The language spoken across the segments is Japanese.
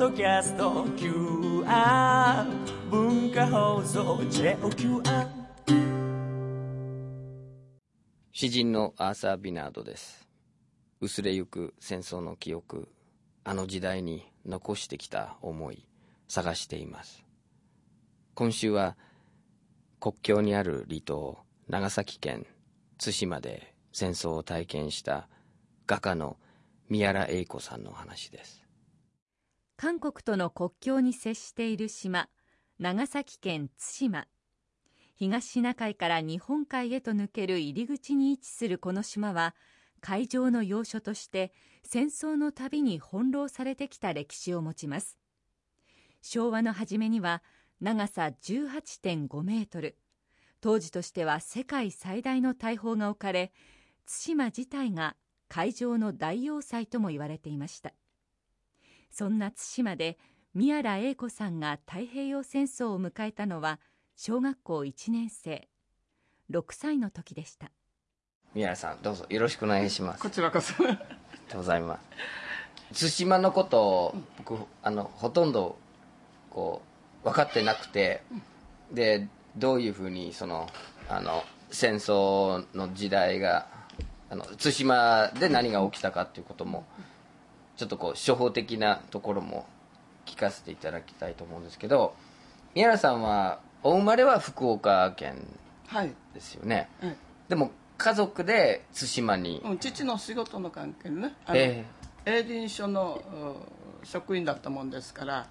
ドキャスト QR 文化放送 JOQR 詩人のアーサー・ビナードです。薄れゆく戦争の記憶あの時代に残してきた思い探しています。今週は国境にある離島長崎県対馬で戦争を体験した画家の宮良英子さんの話です。韓国との国境に接している島長崎県対馬。東シナ海から日本海へと抜ける入り口に位置するこの島は海上の要所として戦争のたびに翻弄されてきた歴史を持ちます。昭和の初めには長さ18.5メートル。当時としては世界最大の大砲が置かれ対馬自体が海上の大要塞とも言われていました。そんな対馬で宮良英子さんが太平洋戦争を迎えたのは小学校1年生。6歳の時でした。宮良さんどうぞよろしくお願いします。こちらこそ。ありがとうございます。対馬のことを僕あのほとんどこう分かってなくてでどういうふうにそのあの戦争の時代があの対馬で何が起きたかっていうこともちょっとこう初歩的なところも聞かせていただきたいと思うんですけど宮良さんはお生まれは福岡県はい、ですよね。はいでも家族で対馬に、うん父の仕事の関係でねあの、え営林署のうん職員だったもんですから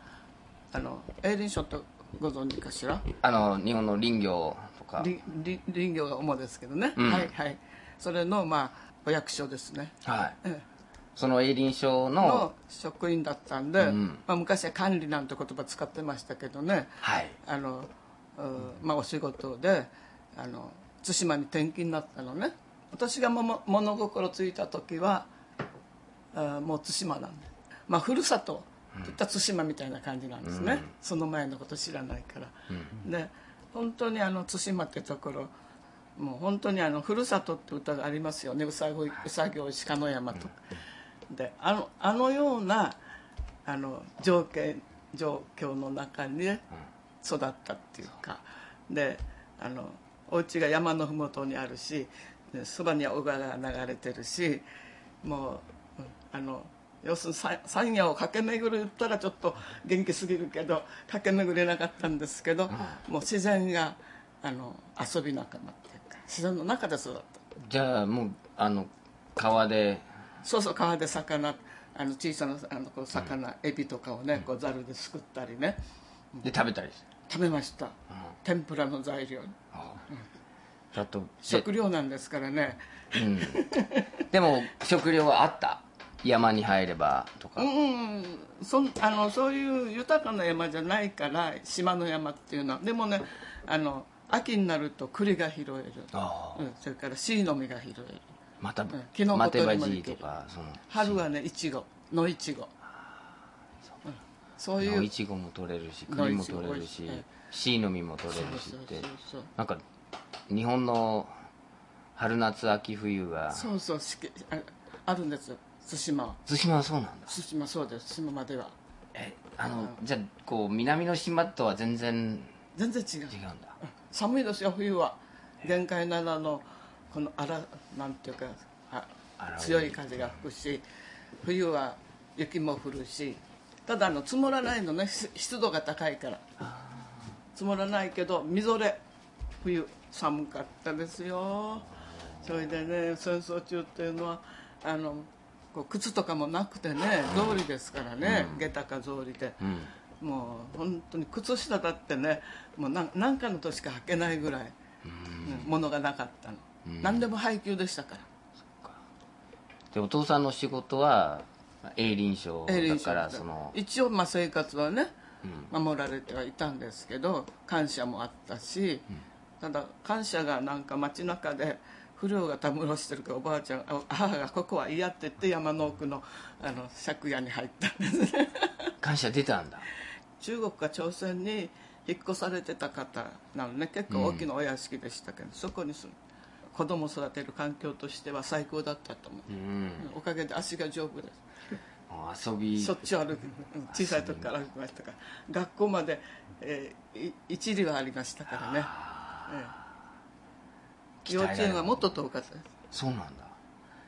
あの営林署ってご存知かしら？あの日本の林業とか。林業が主ですけどね、うん。はいはい。それのまあお役所ですね。はい。えその営林署のの職員だったんで、うんまあ、昔は管理なんて言葉使ってましたけどね。はい。あの、うんまあ、お仕事であの対馬に転勤になったのね。私がもも物心ついた時はあもう対馬なんでまあふるさとって言ったら対馬みたいな感じなんですね、その前のこと知らないから、で本当にあの対馬ってところもう本当にあのふるさとって歌がありますよね。うさぎうさぎおい鹿の山とか、であのあのようなあの条件状況の中にね育ったっていうかであのお家が山の麓にあるしでそばには小川が流れてるしもううんあの要するにさ山野を駆け巡るったらちょっと元気すぎるけど駆け巡れなかったんですけど、もう自然があの遊び仲間っていうか自然の中で育った。じゃあもうあの川でそうそう川で魚あの小さなあのこう魚、エビとかをねこうざるですくったりね。で食べたり食べました、天ぷらの材料に。だと食料なんですからね。うん、でも食料はあった？山に入ればとか、うんそんあのそういう豊かな山じゃないから島の山っていうのは。でもねあの秋になると栗が拾える、ああ。うん、それから椎の実が拾えるまた、ん。キノコ取りもできる。とかその春はねいちご。野いちご。うん。そういう。野いちごも取れるし栗も取れるしシイの実も取れるし。ってなんか日本の春夏秋冬がそうそうああるんですよ。対馬。は対馬はそうなんだ。対馬そうです。対馬までは。えあのじゃあこう南の島とは全然全然違う。違うんだ。寒いですよ冬は。限界7のこのあらなんていうか強い風が吹くし冬は雪も降るしただあの積もらないのねし湿度が高いから。積もらないけどみぞれ。冬寒かったですよ。それでね戦争中っていうのはあのこう靴とかもなくてね草履ですからね、下駄か草履で、うん。もう本当に靴下だってねもう何何かの年か履けないぐらい、うん。物がなかったの、何でも配給でしたから。でお父さんの仕事は営林署営林署だからその一応まあ生活はね、守られてはいたんですけど感謝もあったし、ただ感謝がなんか街中で不良がたむろしてるからおばあちゃんあ母がここは嫌って言って山の奥のあの借家に入ったんですね。感謝出たんだ。中国か朝鮮に引っ越されてた方なのね結構大きなお屋敷でしたけど、そこに住む子供を育てる環境としては最高だったと思う、うん。おかげで足が丈夫です。あ遊び。しょっちゅう歩く。うん小さい時から歩きましたから。学校まで、えーい一里はありましたからね、ええ。幼稚園はもっと遠かったです。そうなんだ。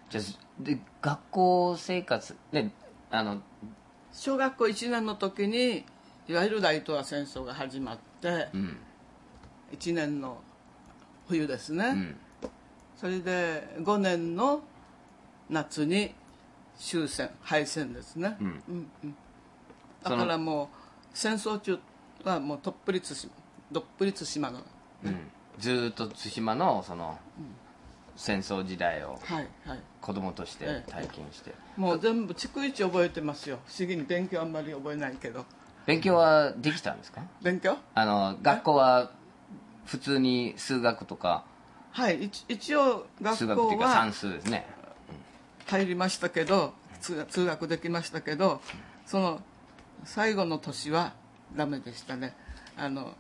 じゃあで学校生活であの小学校1年の時にいわゆる大東亜戦争が始まってうん。1年の冬ですね、うんそれで5年の夏に終戦敗戦ですね、うん。うんうん。だからもう戦争中はもうどっぷり対馬どっぷり対馬の。うん。ずーっと対馬のその戦争時代をはいはい。子供としてええ。体験して。もう全部逐一覚えてますよ。不思議に勉強あんまり覚えないけど。勉強はできたんですか？勉強？あの学校は普通に数学とかはい一一応数学校学っていうか算は数ですね。入りましたけど通通学できましたけどその最後の年はダメでしたね。あの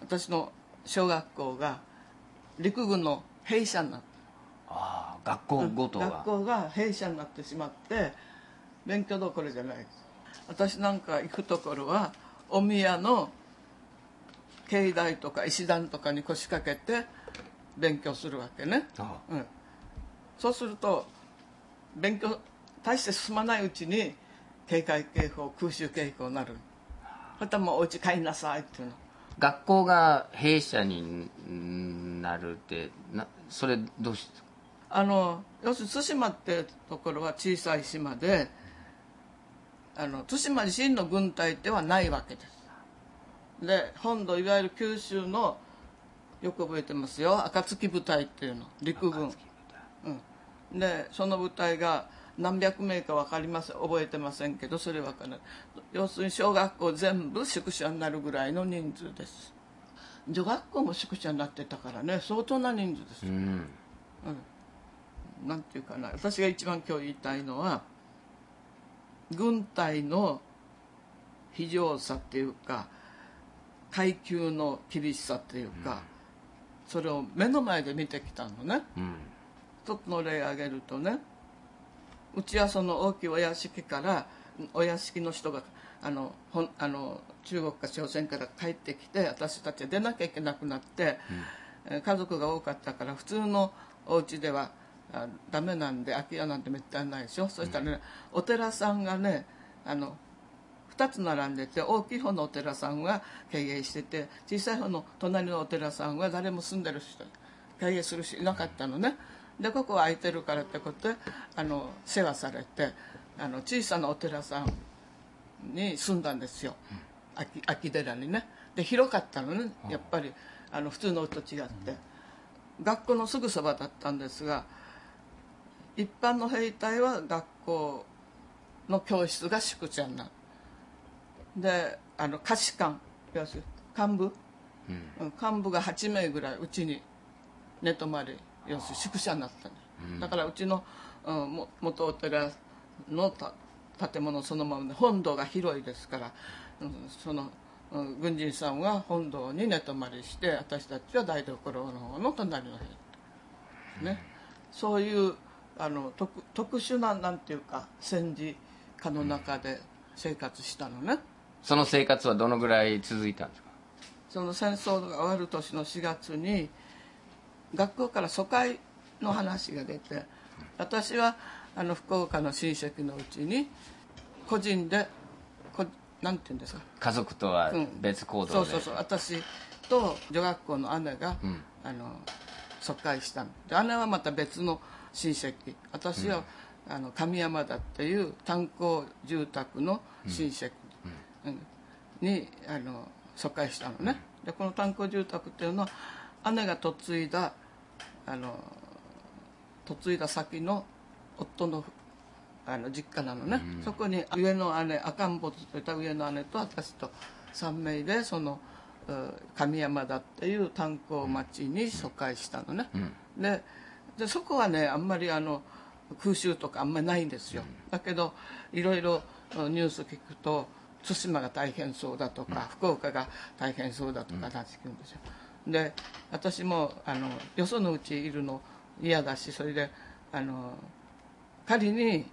私の小学校が陸軍の兵舎になってああ学校ごとが。学校が兵舎になってしまって勉強どころじゃない。私なんか行くところはお宮の境内とか石段とかに腰掛けて勉強するわけね、あうん、そうすると勉強大して進まないうちに警戒警報空襲警報になる。またもうお家帰りなさいっていうの。学校が弊社になるってなそれどうしてあの要するに対馬ってところは小さい島であの対馬自身の軍隊ではないわけです。で本土いわゆる九州のよく覚えてますよ。暁部隊っていうの。陸軍、うん、でその部隊が何百名か分かりません覚えてませんけどそれ分からない要するに小学校全部宿舎になるぐらいの人数です。女学校も宿舎になってたからね。相当な人数です。うん。なんていうかな。私が一番今日言いたいのは軍隊の非常さっていうか階級の厳しさっていうか、それを目の前で見てきたのね。うん一つの例を挙げるとねうちはその大きいお屋敷からお屋敷の人があのほんあの中国か朝鮮から帰ってきて私たちは出なきゃいけなくなって、えー家族が多かったから普通のお家ではあダメなんで空き家なんてめったにないでしょ、そしたらねお寺さんがねあの2つ並んでて大きい方のお寺さんは経営してて小さい方の隣のお寺さんは誰も住んでる人経営する人いなかったのね。でここは空いてるからってことであの世話されてあの小さなお寺さんに住んだんですよ。空き寺にね。で広かったのねやっぱりあの普通のお家と違って。学校のすぐそばだったんですが一般の兵隊は学校の教室が宿舎になるであの下士官要するに幹部、うん。幹部が8名ぐらいうちに寝泊まり要するに宿舎になったの、だからうちの、うん、も元お寺のた建物そのままで本堂が広いですから、うんその、うん軍人さんは本堂に寝泊まりして私たちは台所の方の隣の部屋ね、そういうあの特特殊ななんていうか戦時下の中で生活したのね、その生活はどのぐらい続いたんですか？その戦争が終わる年の4月に学校から疎開の話が出て私はあの福岡の親戚のうちに個人でこなんていうんですか？家族とはうん。別行動で、そうそうそう。私と女学校の姉が、ん。あの疎開したの。で姉はまた別の親戚。私は、あの神山田っていう炭鉱住宅の親戚、うんにあの疎開したのね、でこの炭鉱住宅っていうのは姉が嫁いだあの嫁いだ先の夫のあの実家なのね、そこに上の姉赤ん坊といった上の姉と私と3名でそのう神山田っていう炭鉱町に疎開したのね、ででそこはねあんまりあの空襲とかあんまりないんですよ、だけどいろいろニュース聞くと対馬が大変そうだとか、福岡が大変そうだとか話聞くんですよで私もあのよそのうちいるの嫌だしそれであの仮に、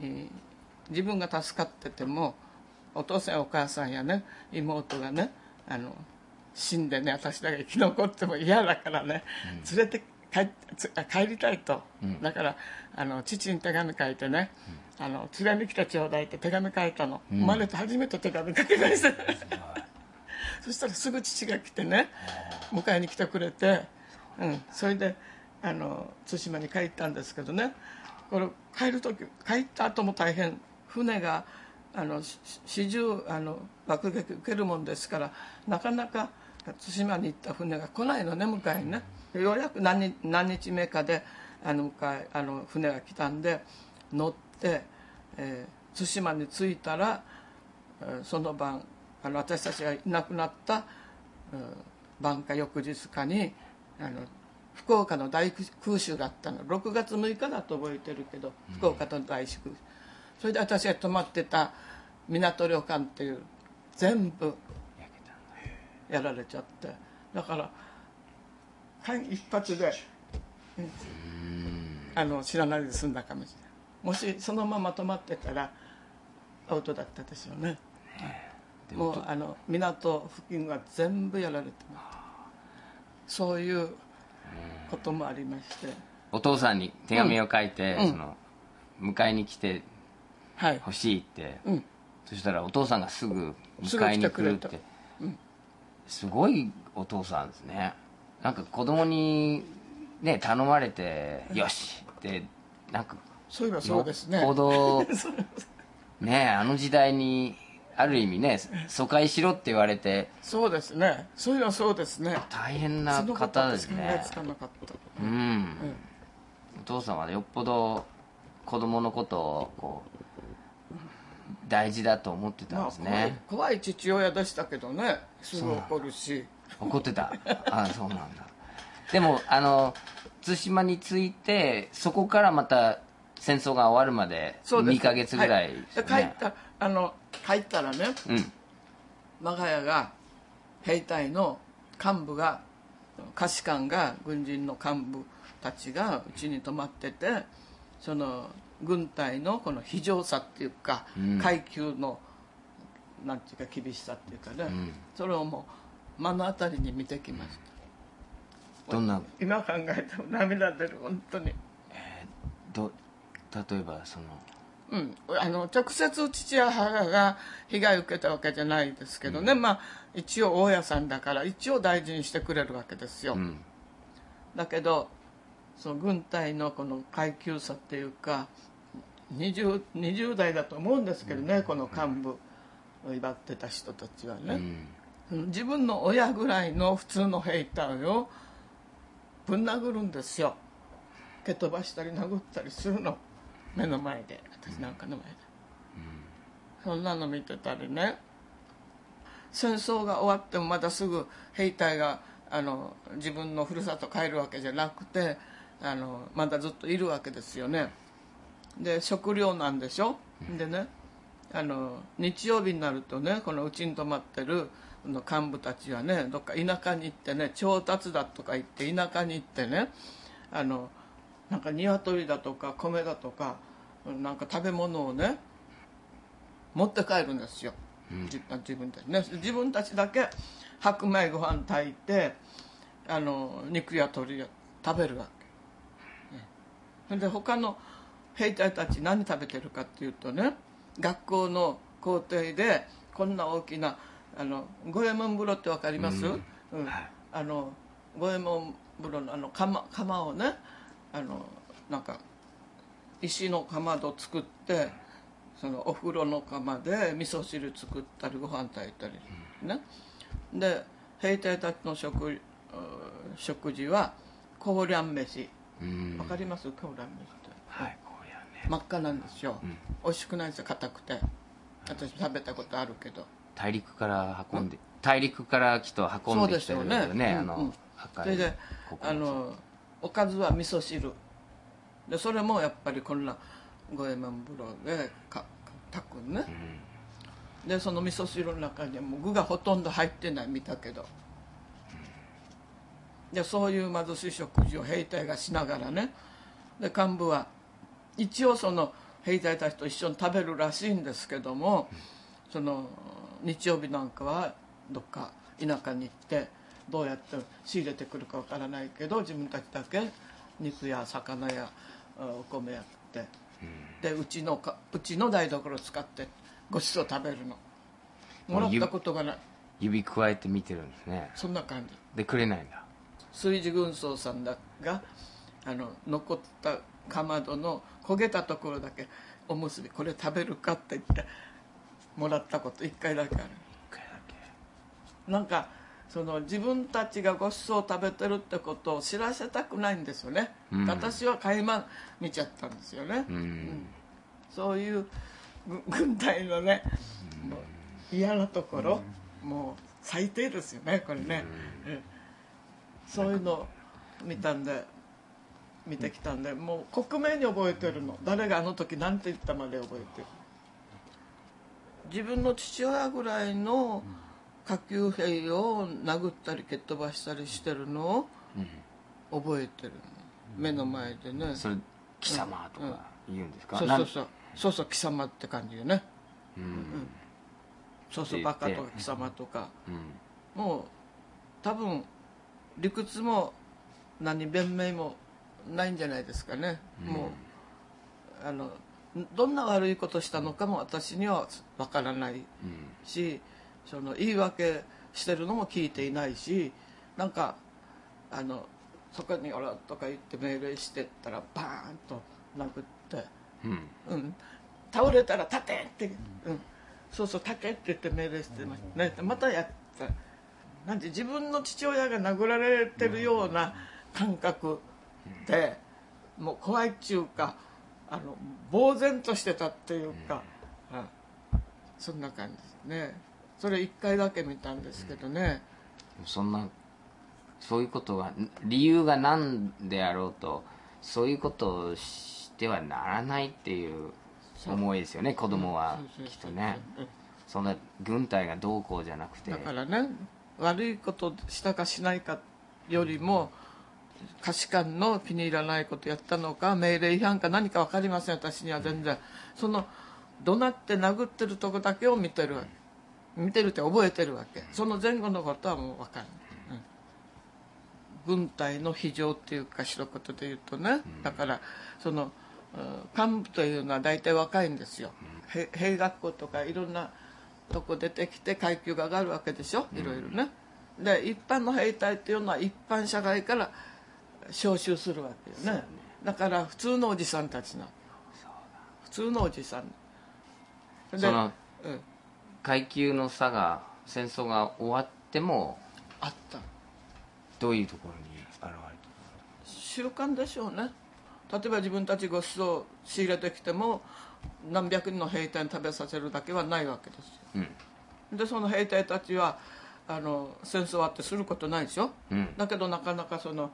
えー自分が助かっててもお父さんやお母さんやね妹がねあの死んでね私だけ生き残っても嫌だからね、連れて帰つ帰りたいと、だからあの父に手紙書いてね、あの連れに来てちょうだいって手紙書いたの、生まれて初めて手紙書きました。そしたらすぐ父が来てね迎えに来てくれて、うん、それであの対馬に帰ったんですけどね。これ帰る時帰った後も大変。船があのし始終あの爆撃受けるもんですからなかなか対馬に行った船が来ないのね迎えにね。ようやく何日何日目かであの迎えあの船が来たんで乗って、えー対馬に着いたら、えーその晩あの私たちがいなくなった、うん晩か翌日かにあの福岡の大空襲があったの。6月6日だと覚えてるけど福岡の大空襲それで私が泊まってた港旅館っていう全部やられちゃって。だから間一発で、うん。あの知らないで済んだかもしれないもしそのまま泊まってたらアウトだったでしょうねもうあの港付近は全部やられてますそういうこともありまして。お父さんに手紙を書いて、うん。その迎えに来てはい。ほしいって、うん。そしたらお父さんがすぐ迎えに来るった。て、すごいお父さんですね。なんか子供にね頼まれて「よし!」ってなんかそういえばそうですね。よっぽど。ねあの時代にある意味ね疎開しろって言われて。そうですね。そういえばそうですね。大変な方ですね。えつかなかった。うん、お父さんはよっぽど子供のことをこう大事だと思ってたんまあですね、怖い怖い父親でしたけどね。すぐ怒るし。怒ってた。あそうなんだ。でもあの対馬に着いてそこからまた戦争が終わるまでそうです2ヶ月ぐらいね、で帰ったあの帰ったらねうん。我が家が兵隊の幹部が下士官が軍人の幹部たちがうちに泊まっててその軍隊のこの非常さっていうか、うん。階級のなんていうか厳しさっていうかね、ん。それをもう目の当たりに見てきました。どんな？今考えても涙出る本当に。ど例えばその。うん、あの直接父や母が被害を受けたわけじゃないですけどね、まあ一応大家さんだから一応大事にしてくれるわけですよ、うん。だけどその軍隊のこの階級差っていうか 20, 20代だと思うんですけどね、この幹部を祝ってた人たちはね、自分の親ぐらいの普通の兵隊をぶん殴るんですよ。蹴飛ばしたり殴ったりするの目の前で私なんかの前で、そんなの見てたりね。戦争が終わってもまだすぐ兵隊があの自分のふるさと帰るわけじゃなくてあのまだずっといるわけですよね。で食料なんでしょ？でねあの日曜日になるとねこのうちに泊まってるこの幹部たちはねどっか田舎に行ってね調達だとか言って田舎に行ってねあのなんか鶏だとか米だとかなんか食べ物をね持って帰るんですよ、じ自分たちね。自分たちだけ白米ご飯炊いてあの肉や鶏を食べるわけ、ね。それで他の兵隊たち何食べてるかっていうとね学校の校庭でこんな大きなあの五右衛門風呂ってわかります、うん。あの五右衛門風呂のあの釜釜をねあのなんか石のかまど作ってそのお風呂の釜で味噌汁作ったりご飯炊いたりね。で兵隊たちの食う食事はコーリャン飯。うん。わかります？コーリャン飯って。はいこうやね。真っ赤なんですよ、美味しくないですよ硬くて。私食べたことあるけど。大陸から運んで大陸からきっと運んできてるよそうでしょうね。ねあのうんうん。赤いそれであのおかずは味噌汁。でそれもやっぱりこんな五右衛門風呂でか炊くね、でその味噌汁の中にはもう具がほとんど入ってない見たけど。でそういう貧しい食事を兵隊がしながらね。で幹部は一応その兵隊たちと一緒に食べるらしいんですけども、その日曜日なんかはどっか田舎に行ってどうやって仕入れてくるかわからないけど自分たちだけ肉や魚やあお米やって、でうちのかうちの台所を使ってごちそう食べるの。もらったことがない。指くわえて見てるんですね。そんな感じ。でくれないんだ。炊事軍曹さんだがあの残ったかまどの焦げたところだけおむすびこれ食べるかって言ってもらったこと一回だけある。一回だけ。なんかその自分たちがごちそうを食べてるってことを知らせたくないんですよね、うん。私は垣間見ちゃったんですよね、うん。そういうぐ軍隊のね、もう嫌なところ、もう最低ですよねこれね、うん。そういうのを見たんで見てきたんでもう克明に覚えてるの。誰があの時何て言ったまで覚えてる。自分の父親ぐらいの下級兵を殴ったり蹴っ飛ばしたりしてるの？を覚えてるの？目の前でね。それ貴様とか言うんですか、そうそうそう。そうそう貴様って感じよね。なん。うん。そうそうバカとか貴様とか。うん。もう多分理屈も何弁明もないんじゃないですかね、もうあのどんな悪いことしたのかも私にはわからないうん。しその言い訳してるのも聞いていないしなんかあのそこに「おら」とか言って命令してったらバーンと殴って。うん。うん、倒れたら立てって、うん、そうそう立てって言って命令してました。ねまたやった。なんで自分の父親が殴られてるような感覚でもう怖いっちゅうかあの呆然としてたっていうか、うん。そんな感じですねそれ一回だけ見たんですけどね、そんなそういうことが理由が何であろうとそういうことをしてはならないっていう思いですよね子供はきっとね。うんそんな軍隊がどうこうじゃなくて。だからね悪いことしたかしないかよりも価値観の気に入らないことやったのか命令違反か何か分かりません。私には全然。その怒鳴って殴ってるとこだけを見てる。わけ見てるって覚えてるわけ。その前後のことはもう分かんない、うん。軍隊の非常っていうか一言で言うとね。だからそのうん幹部というのは大体若いんですよ。へ兵学校とかいろんなとこ出てきて階級が上がるわけでしょ？いろいろね。で一般の兵隊っていうのは一般社会から招集するわけよね。だから普通のおじさんたちなの。普通のおじさん。でうん、階級の差が戦争が終わってもあったどういうところに現れて習慣でしょうね例えば自分たちごちそうを仕入れてきても何百人の兵隊に食べさせるだけはないわけですよ。うん。でその兵隊たちはあの戦争終わってすることないでしょ、うん。だけどなかなかそのあ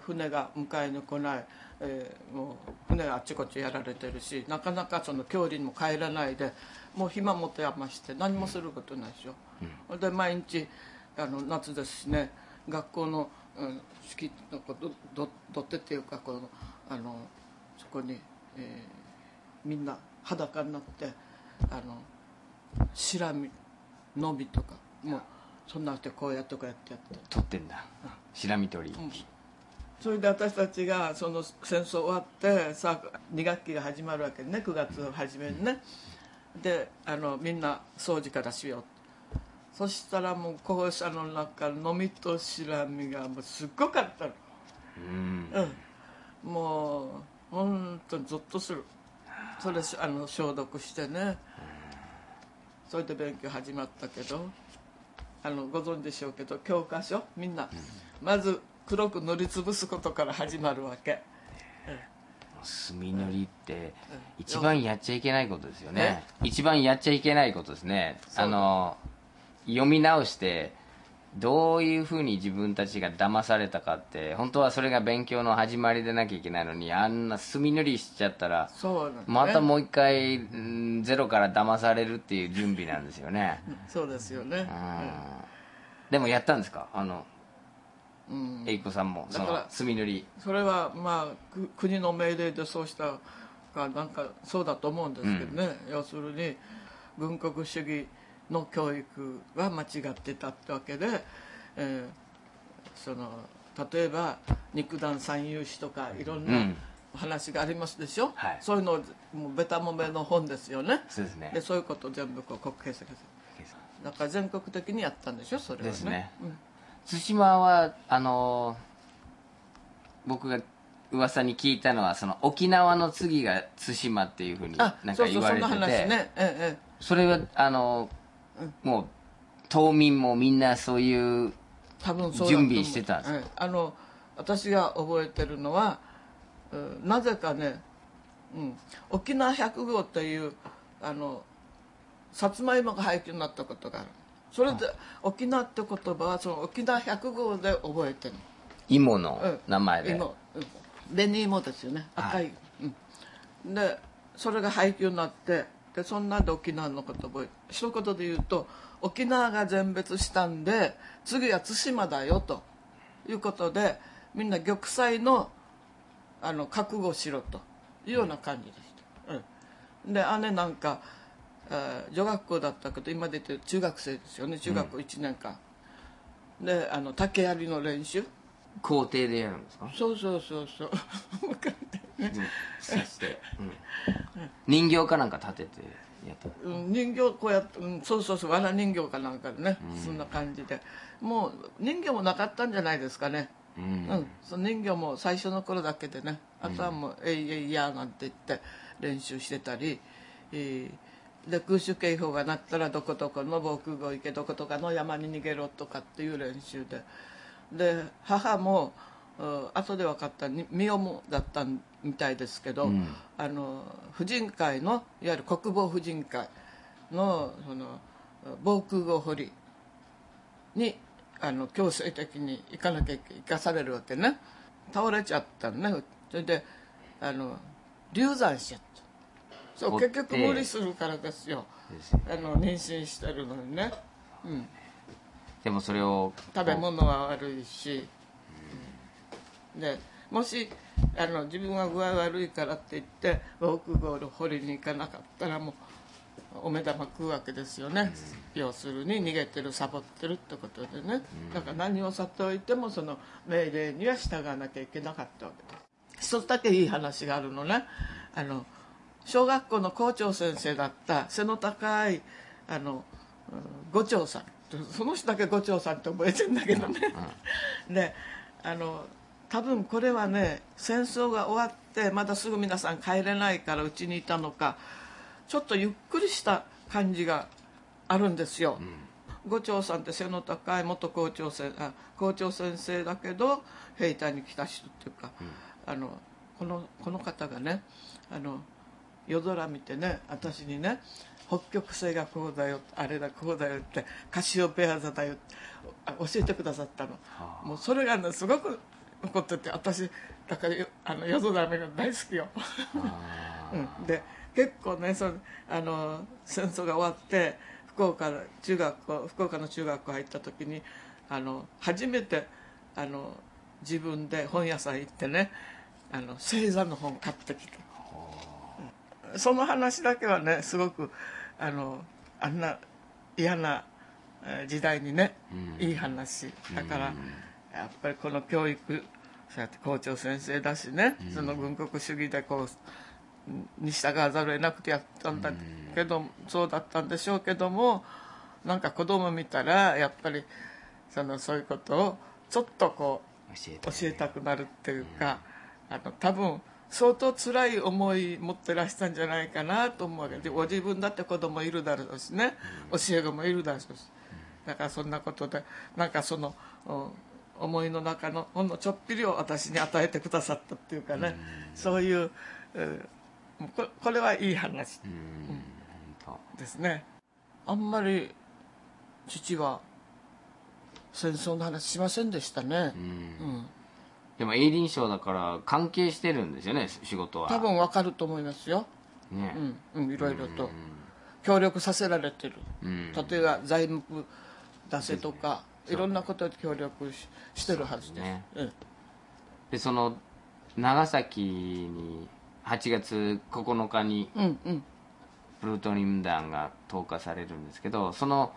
船が迎えに来ない、えーもう船があっちこっちやられてるしなかなかその郷里にも帰らないでもう暇持て余して何もすることないでしょ、で毎日あの夏ですしね学校の、うん、敷のこどど土手っていうかこのあのそこに、えーみんな裸になってあのシラミのみとかもうそんなってこうやってこうやってやって。取ってんだ。しらみ取り、それで私たちがその戦争終わってさあ2学期が始まるわけね。9月初めにね。であのみんな掃除からしようそしたらもう校舎の中飲みとしらみがもうすっごかったの。うん。うん。もう本当にゾッとする。それあの消毒してね。それで勉強始まったけどあのご存知でしょうけど教科書？みんな。まず黒く塗りつぶすことから始まるわけ。墨塗りって一番やっちゃいけないことですよね。一番やっちゃいけないことですね。あの読み直してどういうふうに自分たちが騙されたかって本当はそれが勉強の始まりでなきゃいけないのにあんな墨塗りしちゃったらね。またもう一回うんゼロから騙されるっていう準備なんですよね。そうですよね。うん。でもやったんですか？あのうん。栄子さんもその墨塗り。それはまあく国の命令でそうしたかなんかそうだと思うんですけどね、要するに軍国主義の教育が間違ってたってわけで、えーその例えば肉弾三遊士とかいろんうなん。話がありますでしょ、はい。そういうのもうベタもめの本ですよね。そうですね。でそういうことを全部こう国慶石だから全国的にやったんでしょ？それはね。ですね。うん対馬はあの僕が噂に聞いたのはその沖縄の次が対馬っていうふうになんあかそうそうそんな言われてて話ね。えええそれはあの、もう島民もみんなそういう準備してたんですええ。あの私が覚えてるのは、うんなぜかね、うん、沖縄百号っていうあのさつまいもが廃棄になったことがあるそれで沖縄って言葉はその沖縄百号で覚えてる芋の名前で、芋うん。紅芋ですよね。赤い、うん、でそれが配給になってでそんなんで沖縄のこと覚え一言で言うと沖縄が全滅したんで次は対馬だよということでみんな玉砕のあの覚悟しろというような感じでした、うん、で姉なんか、えー女学校だったけど今出てる中学生ですよね。中学校1年間、であの竹槍の練習？校庭でやるんですか？そうそうそうそう。刺して、うん。人形かなんか立ててやった？うん人形こうやって、うん、そうそうそう。わら人形かなんかでね、そんな感じで。もう人形もなかったんじゃないですかね。ううん。ん、その人形も最初の頃だけでね。あとはもう「えいえいや」なんて言って練習してたり、えーで空襲警報が鳴ったらどこどこの防空壕行けどこどこの山に逃げろとかっていう練習で。で母もうん後で分かったに身重だったみたいですけど、うん。あの婦人会のいわゆる国防婦人会のその防空壕掘りにあの強制的に行かなきゃ行かされるわけね。倒れちゃったのね。それであの流産しちゃったそう結局無理するからですよ。あの妊娠してるのにね、うん、でもそれを食べ物は悪いし、うん。でもしあの自分は具合悪いからって言って防空壕を掘りに行かなかったらもうお目玉食うわけですよね、要するに逃げてるサボってるってことでね、だから何を悟っておいてもその命令には従わなきゃいけなかったわけです。一つだけいい話があるのね。あの小学校の校長先生だった背の高いあのうん五長さん。その人だけ五長さんって覚えてるんだけどね、であの多分これはね戦争が終わってまだすぐ皆さん帰れないからうちにいたのかちょっとゆっくりした感じがあるんですよ、五長さんって背の高い元校長先あ校長先生だけど兵隊に来た人っていうか、あのこのこの方がねあの夜空見てね私にね北極星がこうだよあれだこうだよってカシオペア座だよってあ教えてくださったの、もうそれがねすごく残ってて私だからよあの夜空見るの大好きよ、うん、で結構ねそのあの戦争が終わって福岡の中学校福岡の中学校入った時にあの初めてあの自分で本屋さん行ってねあの星座の本買ってきてその話だけはねすごくあのあんな嫌なえー時代にね、いい話。だから、やっぱりこの教育そうやって校長先生だしね、その軍国主義でこうに従わざるを得なくてやったんだけど、そうだったんでしょうけどもなんか子供見たらやっぱりそのそういうことをちょっとこう教えて教えたくなるっていうか、あの多分相当辛い思い持ってらしたんじゃないかなと思うわけ。でご自分だって子供いるだろうしね、教え子もいるだろうし。だからそんなことでなんかそのうん思いの中のほんのちょっぴりを私に与えてくださったっていうかね、そういう、うんここれはいい話。ですね。あんまり父は戦争の話しませんでしたね、うんでも営林賞だから関係してるんですよね仕事は。多分わかると思いますよ、ね。うんうん、いろいろと。協力させられてる、うん。例えば材木出せとか、いろんなことで協力ししてるはずです。ね。うん。でその長崎に8月9日にうんうん。プルトニウム弾が投下されるんですけどその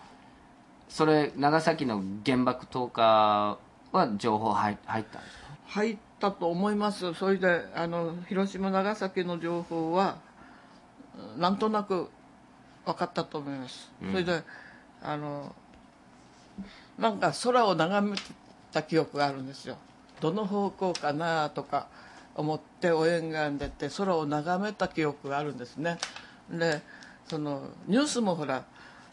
それ長崎の原爆投下は情報入入ったんですか？入ったと思います。それであの広島長崎の情報はうんなんとなく分かったと思います、それであのなんか空を眺めた記憶があるんですよ。どの方向かなとか思ってお沿岸出て空を眺めた記憶があるんですね。でそのニュースもほら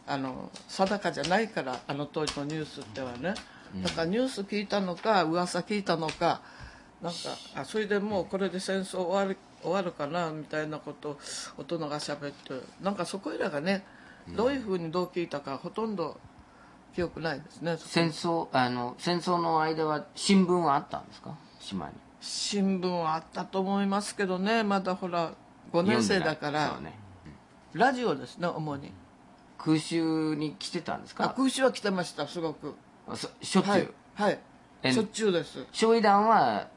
あの定かじゃないからあの当時のニュースってはねだからニュース聞いたのか噂聞いたのかなんかあそれでもうこれで戦争終わる終わるかなみたいなことを大人が喋ってなんかそこいらがねどういうふうにどう聞いたかほとんど記憶ないですね戦争あの戦争の間は新聞はあったんですか？島に。新聞はあったと思いますけどねまだほら5年生だから、そうね。ラジオですね主に。空襲に来てたんですか？あ空襲は来てましたすごく。そしょっちゅう、はい、はい、えしょっちゅうです。焼夷弾は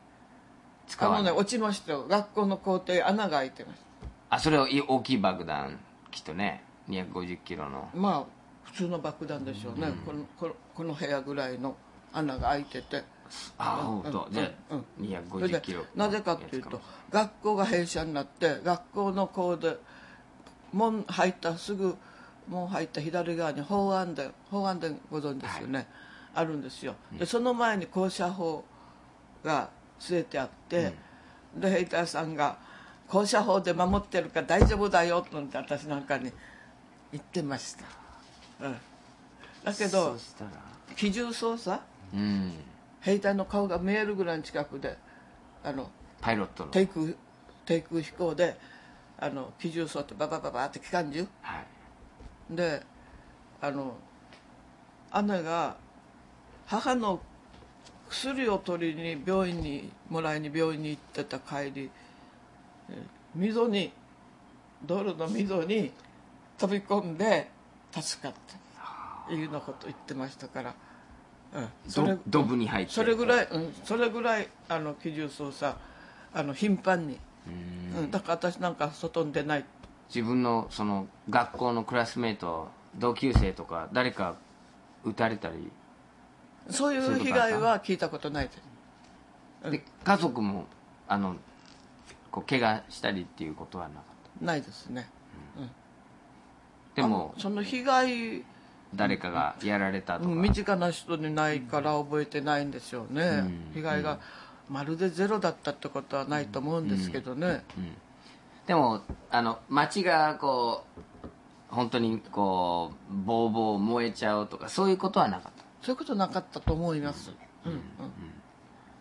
使わない？あのね落ちましたよ。学校の校庭穴が開いてましあそれをい大きい爆弾。きっとね。250キロの。たまあ普通の爆弾でしょうね、このこのこの部屋ぐらいの穴が開いてて。あうん本当、うん。じゃあ、うんそれ250でキロなぜかっていうと学校が閉鎖になって学校の校で門入ったすぐ門入った左側に法安殿法安殿ご存知ですよね、あるんですよ。でその前に校舎法が据えてあって、で兵隊さんが「校舎法で守ってるから大丈夫だよ」とって私なんかに言ってました、うん、だけど機銃操作？うん。兵隊の顔が見えるぐらいの近くであのパイロットの。低空低空飛行であの機銃装ってババババって機関銃？はい。であの姉が母の薬を取りに病院にもらいに病院に行ってた帰りえ溝に道路の溝に飛び込んで助かった。いうようなこと言ってましたから、うん、それどドブに入ってそれぐらい、うん、それぐらいあの機銃操作あの頻繁に、うん。うん、だから私なんか外に出ない。自分のその学校のクラスメート同級生とか誰か撃たれたりそういう被害は聞いたことないでで家族もあのこう怪我したりっていうことはなかっないですね。たでもその被害、誰かがやられたとか、うん身近な人にないから覚えてないんですよね、うん。被害がまるでゼロだったってことはないと思うんですけどね、でもあの街がこう本当にこうボーボー燃えちゃうとかそういうことはなかった？そういうことなかったと思います、うん。うん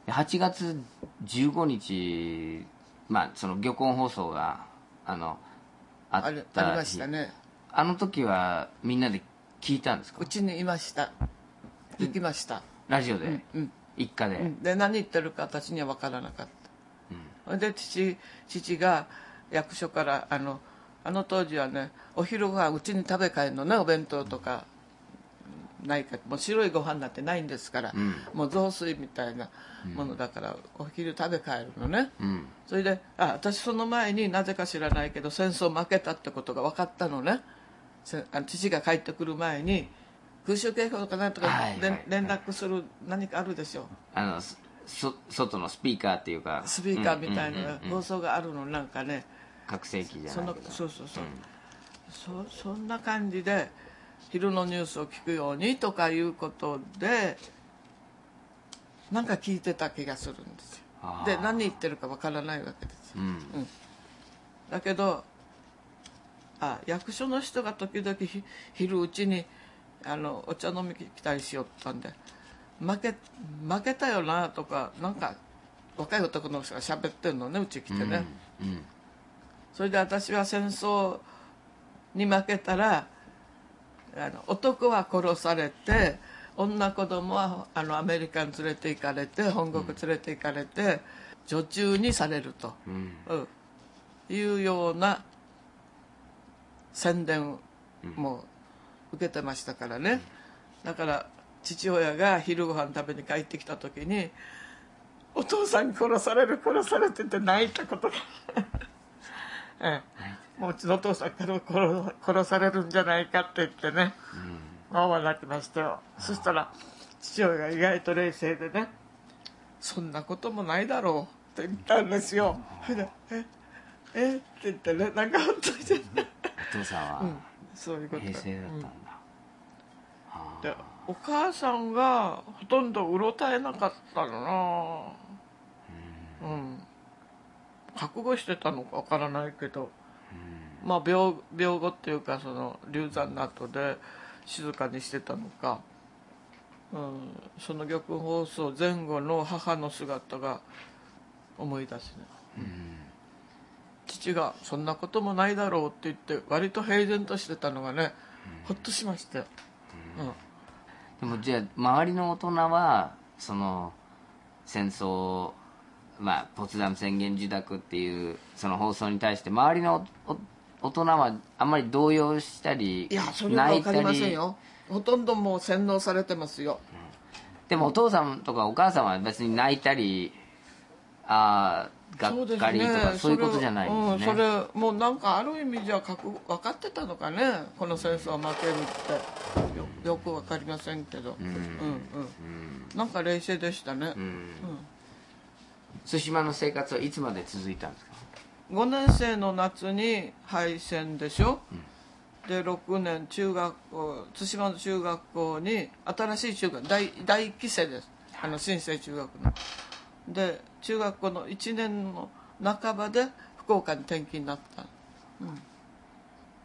で8月15日まあその漁港放送があのああった日。りありましたね。あの時はみんなで聞いたんですか？うちにいました。聞きました、ラジオで、うんうん。一家で、うん。で何言ってるか私には分からなかった、それで父父が役所からあのあの当時はねお昼ご飯うちに食べ帰るのねお弁当とかないかもう白いご飯なんてないんですから、ん。もう雑炊みたいなものだから、お昼食べ帰るのね、うん。それであ私その前になぜか知らないけど戦争負けたってことが分かったのね。せあの父が帰ってくる前に空襲警報とかなんとかはいはい連連絡する何かあるでしょあのそ外のスピーカーっていうか。スピーカーみたいうんうんなうんうん。放送があるのなんかね。拡声器じゃないけど。そうそうそう、そそんな感じで昼のニュースを聞くようにとかいうことでなんか聞いてた気がするんですよ。で何言ってるかわからないわけですよ。うん。だけどあ役所の人が時々ひ昼うちにあのお茶飲み来たりしよったんで負け負けたよなとかなんか若い男の人が喋ってるのねうち来てね、うん。それで私は戦争に負けたらあの男は殺されて女子供はあのアメリカに連れて行かれて本国連れて行かれて女中にされると、うん。うん。いうような宣伝も受けてましたからね、だから父親が昼ご飯食べに帰ってきた時にお父さんに殺される殺されてって泣いたことが。ええ、もううちのお父さんから殺殺されるんじゃないかって言ってね、まあま泣きましたよそしたら父親が意外と冷静でね。そんなこともないだろうって言ったんですよ。それでええって言ってね。なんかほっといて。お父さんはそういうこと。平成だったんだ、でお母さんがほとんどうろたえなかったのな。うん。覚悟してたのかわからないけどまあ病病後っていうかその流産の後で静かにしてたのか、うん、その玉放送前後の母の姿が思い出すね、父が「そんなこともないだろう」って言って割と平然としてたのがね、ほっとしましたよ、うん。でもじゃあ周りの大人はその戦争まあポツダム宣言受諾っていうその放送に対して周りの大人はあんまり動揺したりいやそれは分かりませんよ。ほとんどもう洗脳されてますよ。でもお父さんとかお母さんは別に泣いたりああがっかりとかそう,、いうことじゃないんですね、うん、それもうなんかある意味じゃ分かってたのかね？この戦争は負けるって。よよく分かりませんけど。うん。うん、なんか冷静でしたね、対馬の生活はいつまで続いたんですか？5年生の夏に敗戦でしょ、で6年中学校対馬の中学校に新しい中学第第1期生です。あの新生中学の。で中学校の1年の半ばで福岡に転勤になった、うん、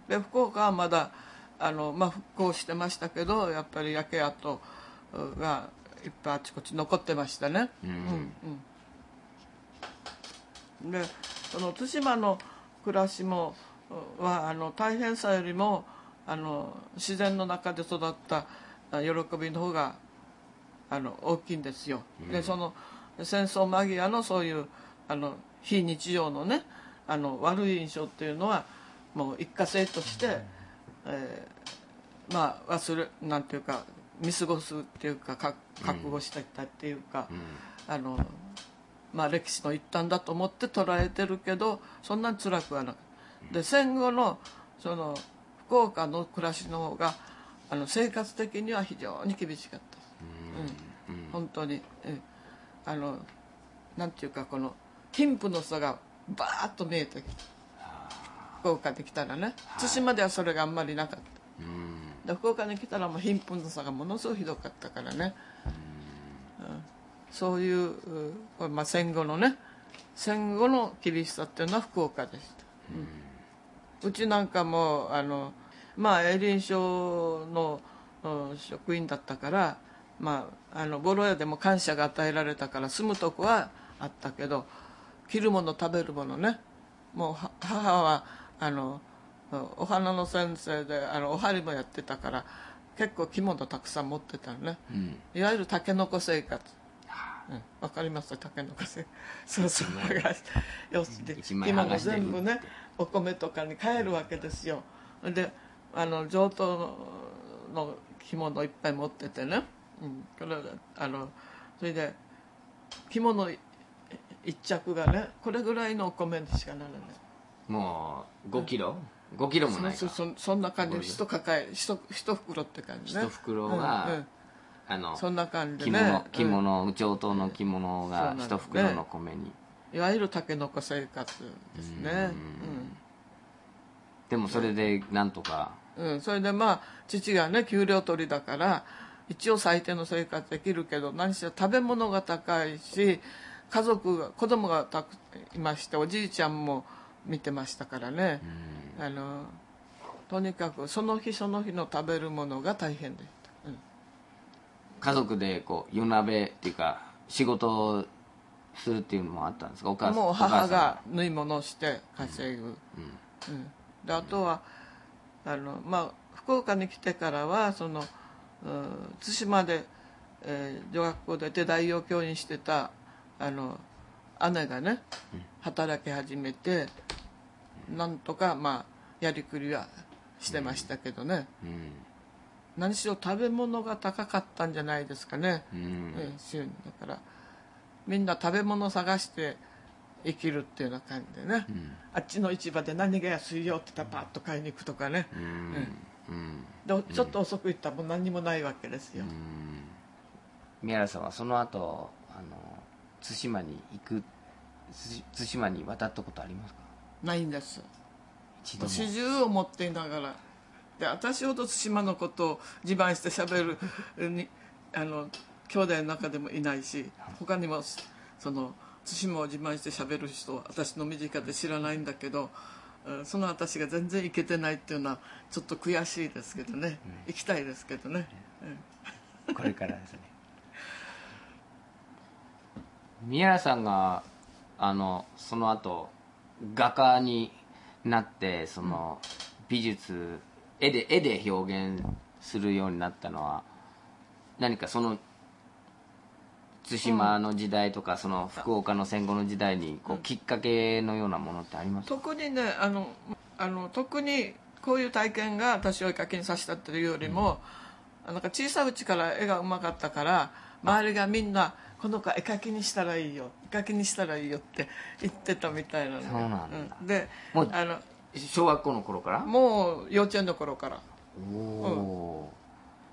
で福岡はまだあの、まあ、復興してましたけどやっぱり焼け跡がいっぱいあちこち残ってましたね、うん。うん、でその対馬の暮らしもはあの大変さよりもあの自然の中で育った喜びの方があの大きいんですよ、でその戦争間際のそういうあの非日常のねあの悪い印象っていうのはもう一過性として、えー、まあ忘れなんていうか見過ごすっていうかか覚悟していたっていうか、うん、あのまあ歴史の一端だと思って捉えてるけどそんなに辛くはなかった。で戦後のその福岡の暮らしの方があの生活的には非常に厳しかった。うん、うん、本当に。うんあのなんていうかこの貧富の差がバーッと見えてきた。福岡に来たらね。対馬ではそれがあんまりなかった。で福岡に来たらもう貧富の差がものすごいひどかったからね、うん、そういうこれ、まあ、戦後のね戦後の厳しさっていうのは福岡でした、うん、うちなんかもあのまあ営林省の、うん、職員だったからまあ、あのボロ屋でも感謝が与えられたから住むとこはあったけど着るもの食べるものねもう母はあのお花の先生であのお針もやってたから結構着物たくさん持ってたのね、うん、いわゆるたけのこ生活。わ、うん、かりますたけのこ生。そうそう要するに今も全部ねお米とかに帰るわけですよ。であの上等の着物いっぱい持っててね。うん、これあのそれで着物一着がねこれぐらいのお米にしかならない。もう5キロ、うん、5キロもないそそそんな感じで一抱え一一袋って感じね。一袋が、あのそんな感じで、ね、着物着物、上等の着物が一袋の米に、ね、いわゆるたけのこ生活ですね。うん。でもそれでなんとか。うん。それでまあ父がね給料取りだから一応最低の生活できるけど何しろ食べ物が高いし家族が子供がたくいましておじいちゃんも見てましたからね、あのとにかくその日その日の食べるものが大変でした、うん、家族でこう夜鍋っていうか仕事をするっていうのもあったんですか？お母さんもう母が縫い物をして稼ぐ、うん、うん、であとはあのまあ福岡に来てからはその対馬で、えー、女学校で手代を教員してたあの姉がね働き始めてなんとかまあやりくりはしてましたけどね、うん、何しろ食べ物が高かったんじゃないですかね、うん、えー、だからみんな食べ物探して生きるっていうような感じでね、あっちの市場で何が安いよって言ったらパッと買いに行くとかね、うん。でちょっと遅く行ったらもう何にもないわけですよ、宮原さんはその後あの対馬に行く対馬に渡ったことありますか？ないんです。一度も。始終を持っていながらで私ほど対馬のことを自慢してしゃべるに あの兄弟の中でもいないし他にもその対馬を自慢してしゃべる人は私の身近で知らないんだけどうんその私が全然行けてないっていうのはちょっと悔しいですけどね、行きたいですけどね、うん。これからですね。宮原さんがあのその後画家になってその美術絵で絵で表現するようになったのは何かその対馬の時代とかその福岡の戦後の時代にこうきっかけのようなものってあります？か特にねあのあの特にこういう体験が私を絵描きにさせたっていうよりも、なんか小さいうちから絵がうまかったから周りがみんな「この子は絵描きにしたらいいよ絵描きにしたらいいよ」って言ってたみたいなのね。そうなんだ。うん。でもうあの小学校の頃から？もう幼稚園の頃から。おお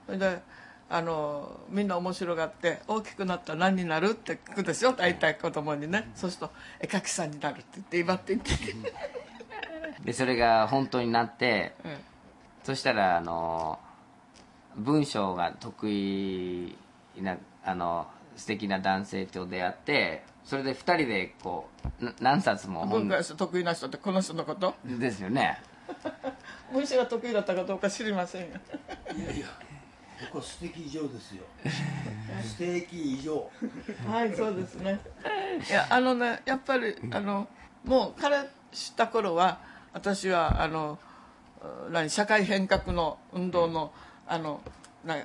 それであのみんな面白がって大きくなったら何になるって聞くでしょ？大体子供にね、そうすると絵描きさんになるって言って威張って言ってて、でそれが本当になってうん。そしたらあの文章が得意なあの素敵な男性と出会ってそれで2人でこうな何冊も文本化史得意な人ってこの人のこと？ですよね。文章が得意だったかどうか知りませんよ。いやいやここ素敵以上ですよ。素敵以上はいそうですね。いやあのねやっぱりあのもう彼知った頃は私はあのう何社会変革の運動のあのな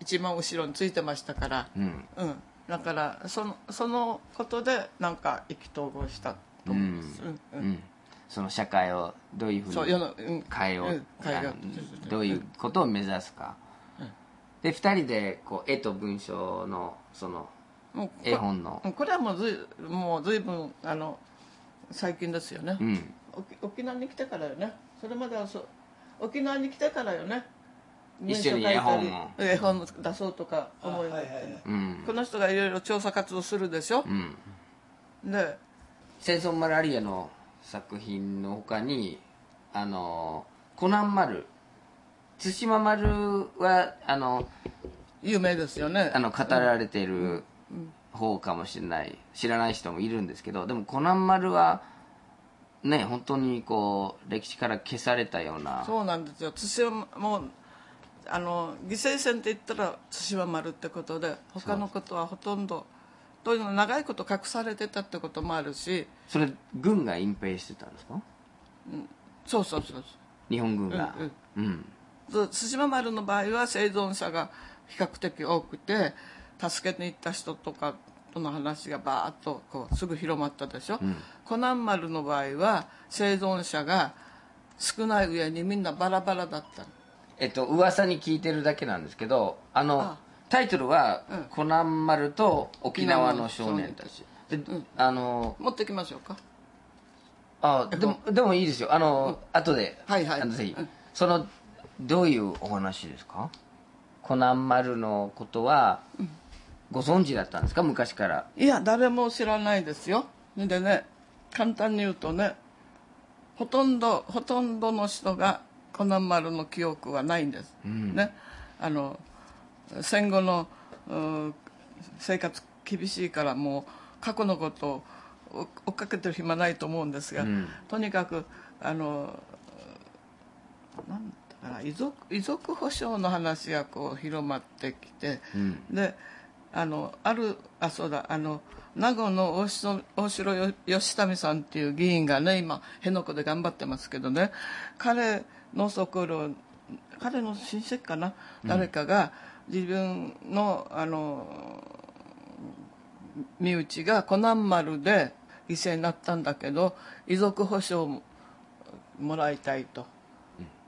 一番後ろについてましたから、うん。うん、だからそのそのことでなんか意気投合したと思う。ん。です、うん。ううん。んその社会をどういうふそううに変えよう、うん変えよう。あのどういうことを目指すか、で2人でこう絵と文章のその絵本の。うんこれはもうずいもう随分あの最近ですよね、うん。沖沖縄に来てからよね。それまではそう沖縄に来てからよね一緒に絵本を文章書いたり絵本出そうとか思いがあってね、はい。この人がいろいろ調査活動するでしょ？う、ん。で戦争マラリアの作品の他にあのコナン丸対馬丸はあの有名ですよね。あの語られている方かもしれない。知らない人もいるんですけどでもコナン丸はね本当にこう歴史から消されたような。そうなんですよ。対馬もうあの犠牲戦って言ったら対馬丸ってことで他のことはほとんどというのは長いこと隠されてたってこともあるしそれ軍が隠蔽してたんですか？そうそうそう日本軍が？うんうん。そう対馬丸の場合は生存者が比較的多くて助けに行った人とかとの話がバーッとこうすぐ広まったでしょ、コナン丸の場合は生存者が少ない上にみんなバラバラだったのえっと噂に聞いてるだけなんですけどあのあ。タイトルはうん「コナン丸と沖縄の少年たち」であの持ってきましょうか。あでもでもいいですよ。あの、後で、はいはい。あのぜひ、うん。そのどういうお話ですか？コナン丸のことはご存知だったんですか？昔から。いや誰も知らないですよ。でね簡単に言うとねほとんどほとんどの人がコナン丸の記憶はないんです、ね。あの戦後のうん生活厳しいからもう過去のことを追追っかけてる暇ないと思うんですが、うん。とにかくあのなんだかな遺族遺族保障の話がこう広まってきて、うん。であのあるあそうだあの名護の大城大城義民さんっていう議員がね今辺野古で頑張ってますけどね彼のところ彼の親戚かな、誰かが自分のあの身内がコナン丸で犠牲になったんだけど遺族保障ももらいたいと、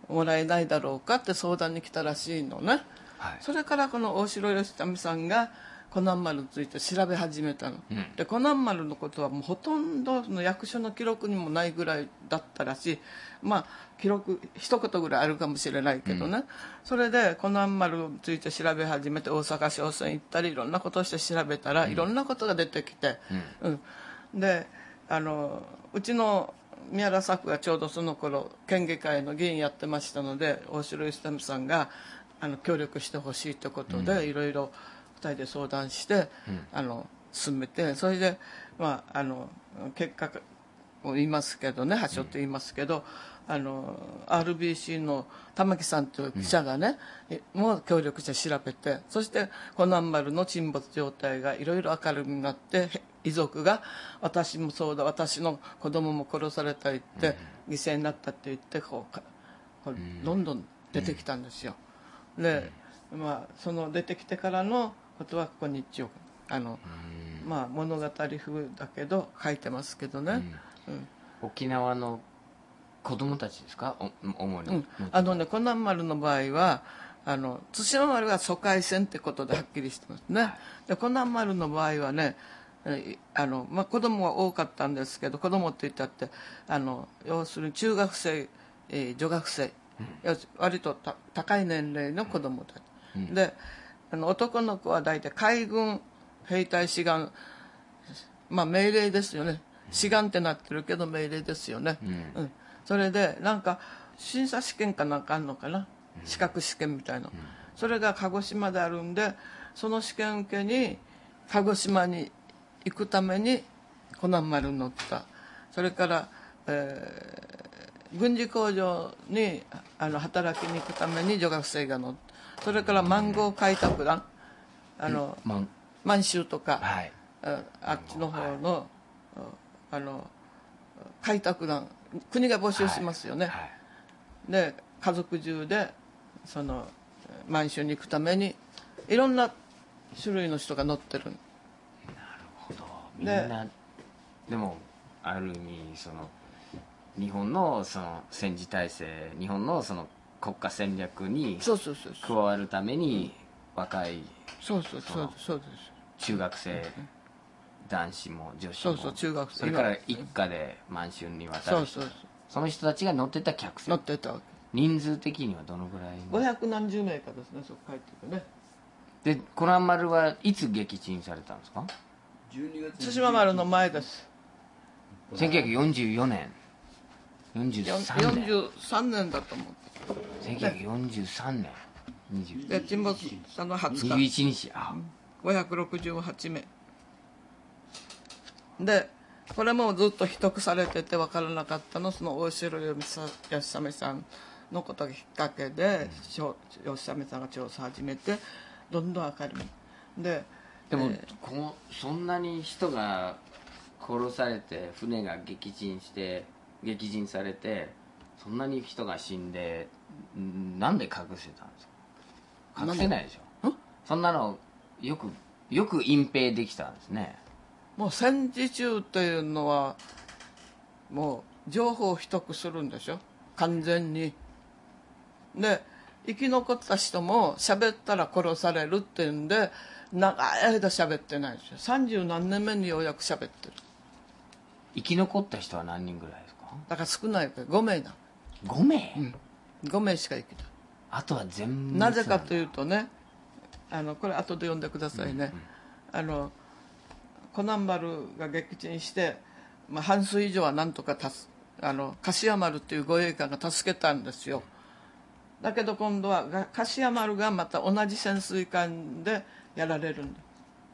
もらえないだろうかって相談に来たらしいのね、はい。それからこの大城義民さんがコナン丸について調べ始めたの、うん。でコナン丸のことはもうほとんどの役所の記録にもないぐらいだったらしい。まあ記録一言ぐらいあるかもしれないけどね、それでコナン丸について調べ始めて大阪商船行ったりいろんなことをして調べたら、いろんなことが出てきて、うん。であのうちの宮原作がちょうどその頃県議会の議員やってましたので大城義民さんがあの協力してほしいということで、いろいろ2人で相談して、あの進めてそれで、まあ、あの結果を言いますけどね発祥って言いますけど、あの RBC の玉木さんという記者がね、もう協力して調べてそしてコナン丸の沈没状態がいろいろ明るみになって遺族が私もそうだ私の子供も殺された言って、犠牲になったって言ってこうかこうどんどん出てきたんですよ、で、まあ、その出てきてからのことはここに一応あの、まあ、物語風だけど書いてますけどね、うん沖縄の子供たちですか？お主に、うん、あのねコナン丸の場合はあの対馬丸が疎開船ってことではっきりしてますね、でコナン丸の場合はねえーあの、まあ、子供が多かったんですけど子供って言ったってあの要するに中学生、えー女学生、要す割とた高い年齢の子供たち、であの男の子は大体海軍兵隊志願まあ命令ですよね志願ってなってるけど命令ですよね、うん。それでなんか審査試験かなんかあんのかな、資格試験みたいな、それが鹿児島であるんでその試験受けに鹿児島に行くためにコナン丸に乗った。それから、えー軍事工場にあの働きに行くために女学生が乗った。それからマンゴー開拓団。あの、ま満州とか、はい。ああっちの方の、あの開拓団国が募集しますよね、はいで家族中でその満州に行くためにいろんな種類の人が乗ってる。みんなでもある意味その日本のその戦時体制日本のその国家戦略に加わるために若いそうそうそうそうです。中学生男子も女子も。そうそう中学生それから一家で満州に渡る人。そうそうそう。その人たちが乗ってた客乗船ってたわ人数的にはどのぐらいけ500何十名かですねそこ帰ってくね。でコナン丸はいつ撃沈されたんですか？12月対馬丸の前です。1944年。43年。43年だと思う1943年。20で沈没したのは20日。21日。あ。568名でこれもずっと秘匿されてて分からなかったのその大城義実さんのことがきっかけでしょ義実さんが調査始めてどんどん明るみ。ででも、このそんなに人が殺されて船が撃沈して撃沈されてそんなに人が死んでんなんで隠してたんですか？隠せないでしょ。そんなのよくよく隠蔽できたんですねもう戦時中というのはもう情報を秘匿するんでしょ？完全に。で生き残った人も喋ったら殺されるっていうんで長い間喋ってないんですよ。三十何年目にようやく喋ってる。生き残った人は何人ぐらいですか？だから少ないから5名だ。5名、5名しか生きない。あとは全部なぜかというとねあのこれ後で読んでくださいね、あのコナン丸が撃沈して、まあ、半数以上はなんとかたすあの柏丸っていう護衛艦が助けたんですよ。だけど今度は柏丸がまた同じ潜水艦でやられるんだ。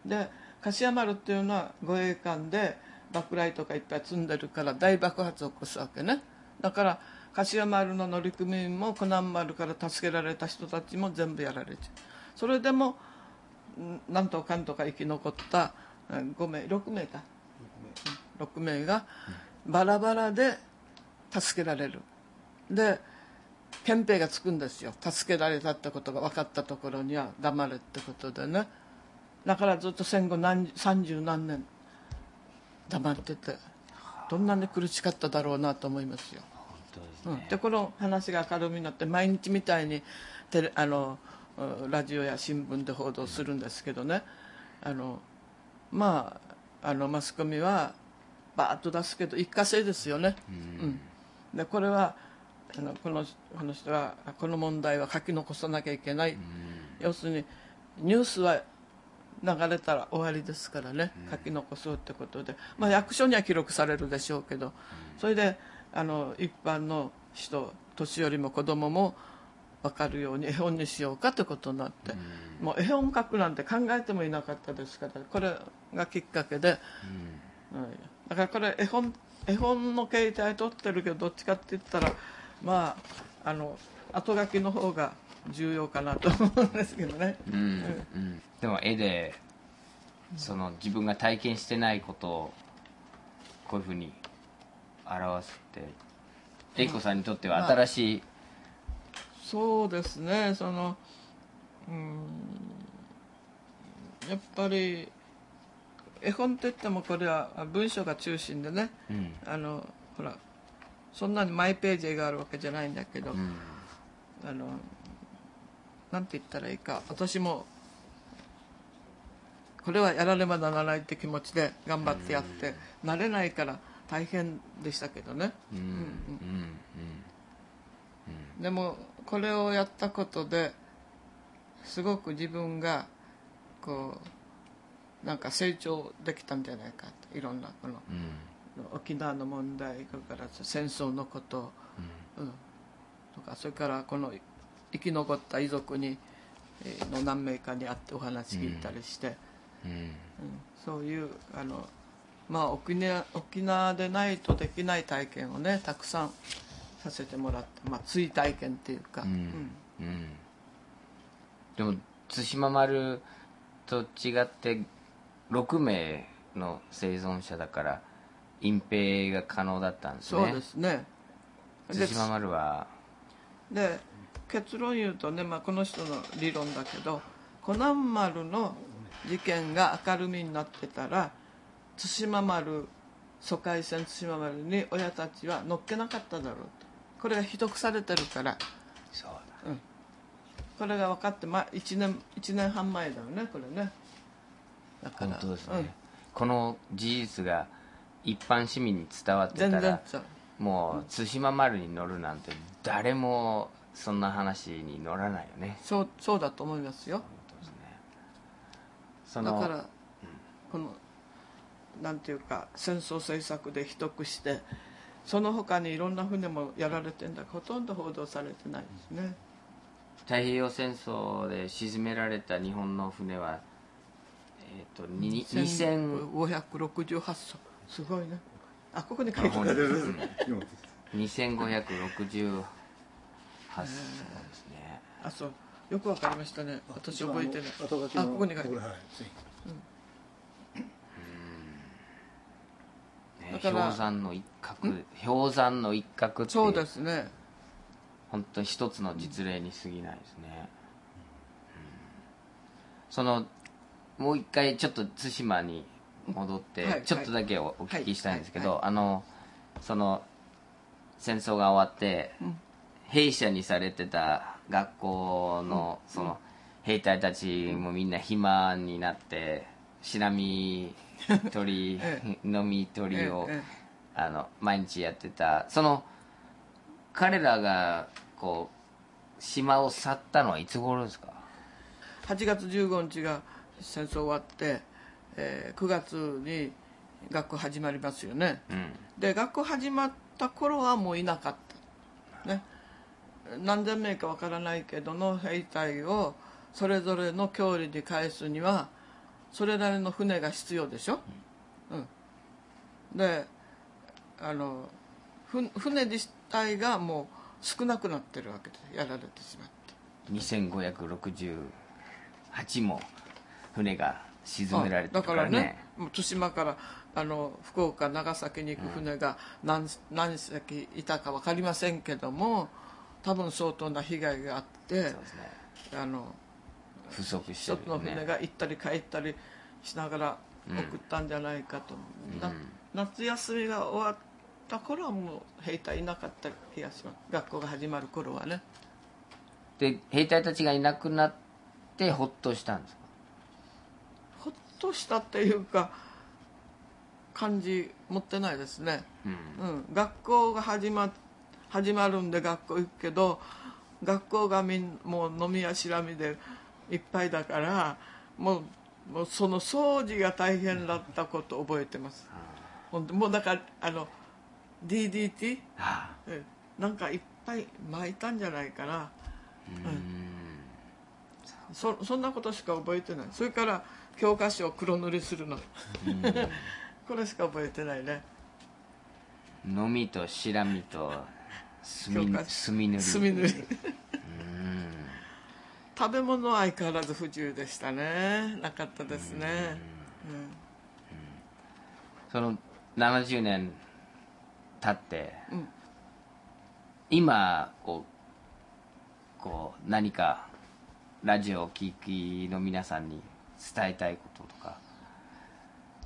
で柏丸っていうのは護衛艦で爆雷とかいっぱい積んでるから大爆発を起こすわけね。だから柏丸の乗組員もコナン丸から助けられた人たちも全部やられちゃう。それでもんなんとかんとか生き残った5名6名か。6名。がバラバラで助けられる。で憲兵がつくんですよ。助けられたってことが分かったところには黙れってことでね。だからずっと戦後何30何年黙っててどんなに苦しかっただろうなと思いますよ、ですうん。ね、でこの話が明るみになって毎日みたいにテレあのうんラジオや新聞で報道するんですけどね。あのまああのマスコミはバーッと出すけど一過性ですよね、うん。でこれはあのこのこの人はこの問題は書き残さなきゃいけない、要するにニュースは流れたら終わりですからね、書き残そうってことで、まあ、役所には記録されるでしょうけど、それであの一般の人年寄りも子供も分かるように絵本にしようかということになって、もう絵本書くなんて考えてもいなかったですからこれがきっかけで、はい。だからこれ絵本絵本の携帯取ってるけどどっちかって言ったらまああの後書きの方が重要かなと思うんですけどね。うんうん。でも絵でその自分が体験してないことをこういうふうに表すって玲子さんにとっては新しい、そうですねそのうんやっぱり絵本って言ってもこれは文章が中心でね、うん。あのほらそんなにマイページがあるわけじゃないんだけど、うん。あのなんて言ったらいいか私もこれはやらねばならないって気持ちで頑張ってやって、慣れないから大変でしたけどね、うん。うん。でもこれをやったことですごく自分がこうなんか成長できたんじゃないかといろんなこのうん。沖縄の問題それから戦争のこと、うん。とかそれからこの生き残った遺族にえーの何名かに会ってお話聞いたりして、うん。うん。そういうあのまあ沖縄沖縄でないとできない体験をねたくさんさせてもらって、まあ、追体験っていうか、うん。うん。うん。でも対馬丸と違って6名の生存者だから隠蔽が可能だったんですね。そうですね。で対馬丸は？で結論言うとね、まあ、この人の理論だけどコナン丸の事件が明るみになってたら対馬丸疎開船対馬丸に親たちは乗っけなかっただろうと。これが秘匿されてるから。そうだ。これが分かって、まあ、1, 年1年半前だよねこれねだから本当ですね、うん。この事実が一般市民に伝わってたらもう対馬丸に乗るなんて誰もそんな話に乗らないよね。そうそうだと思いますよ。そのだから、このなんていうか戦争政策で秘匿してその他にいろんな船もやられてんだ。けどほとんど報道されてないですね。太平洋戦争で沈められた日本の船はえっ、とに2000 1568艘すごいね。あここに書いてあ本る2568艘ですね。あそう。よくわかりましたね。私覚えてない。あここに書いてある。はいついね氷山の一角氷山の一角ってそうですね。本当に一つの実例に過ぎないですね、うん。そのもう一回ちょっと対馬に戻って、はいちょっとだけおお聞きしたいんですけど、はいあのその戦争が終わって、うん。兵舎にされてた学校のその兵隊たちもみんな暇になってしらみ取り え飲み取りを、ええあの毎日やってた。その彼らがこう島を去ったのはいつ頃ですか？8月15日が戦争終わって、えー9月に学校始まりますよね。うん。で学校始まった頃はもういなかった。ね。何千名かわからないけどの兵隊をそれぞれの郷里に返すにはそれなりの船が必要でしょ、うん、であのふ船自体がもう少なくなってるわけでやられてしまって。2568も船が沈められてからね。からね対馬からあの福岡長崎に行く船が何,、何隻いたか分かりませんけども多分相当な被害があってあの不足して一つの船が行ったり帰ったりしながら送ったんじゃないかと、な夏休みが終わった頃はもう兵隊いなかった気がします。学校が始まる頃はね。で兵隊たちがいなくなってほっとしたんですとしたっていうか感じ持ってないですね、うん。学校が始ま始まるんで学校行くけど学校がみんもう飲みやしらみでいっぱいだからもうもうその掃除が大変だったこと覚えてます。本当もうだからあの DDT あえなんかいっぱい巻いたんじゃないかな、うん。そそんなことしか覚えてない。それから教科書を黒塗りするの。これしか覚えてないね。飲みとしらみと墨塗り。墨塗り。食べ物は相変わらず不自由でしたね。なかったですね、その70年経って、うん。今こうこう何かラジオを聴きの皆さんに伝えたいこととか。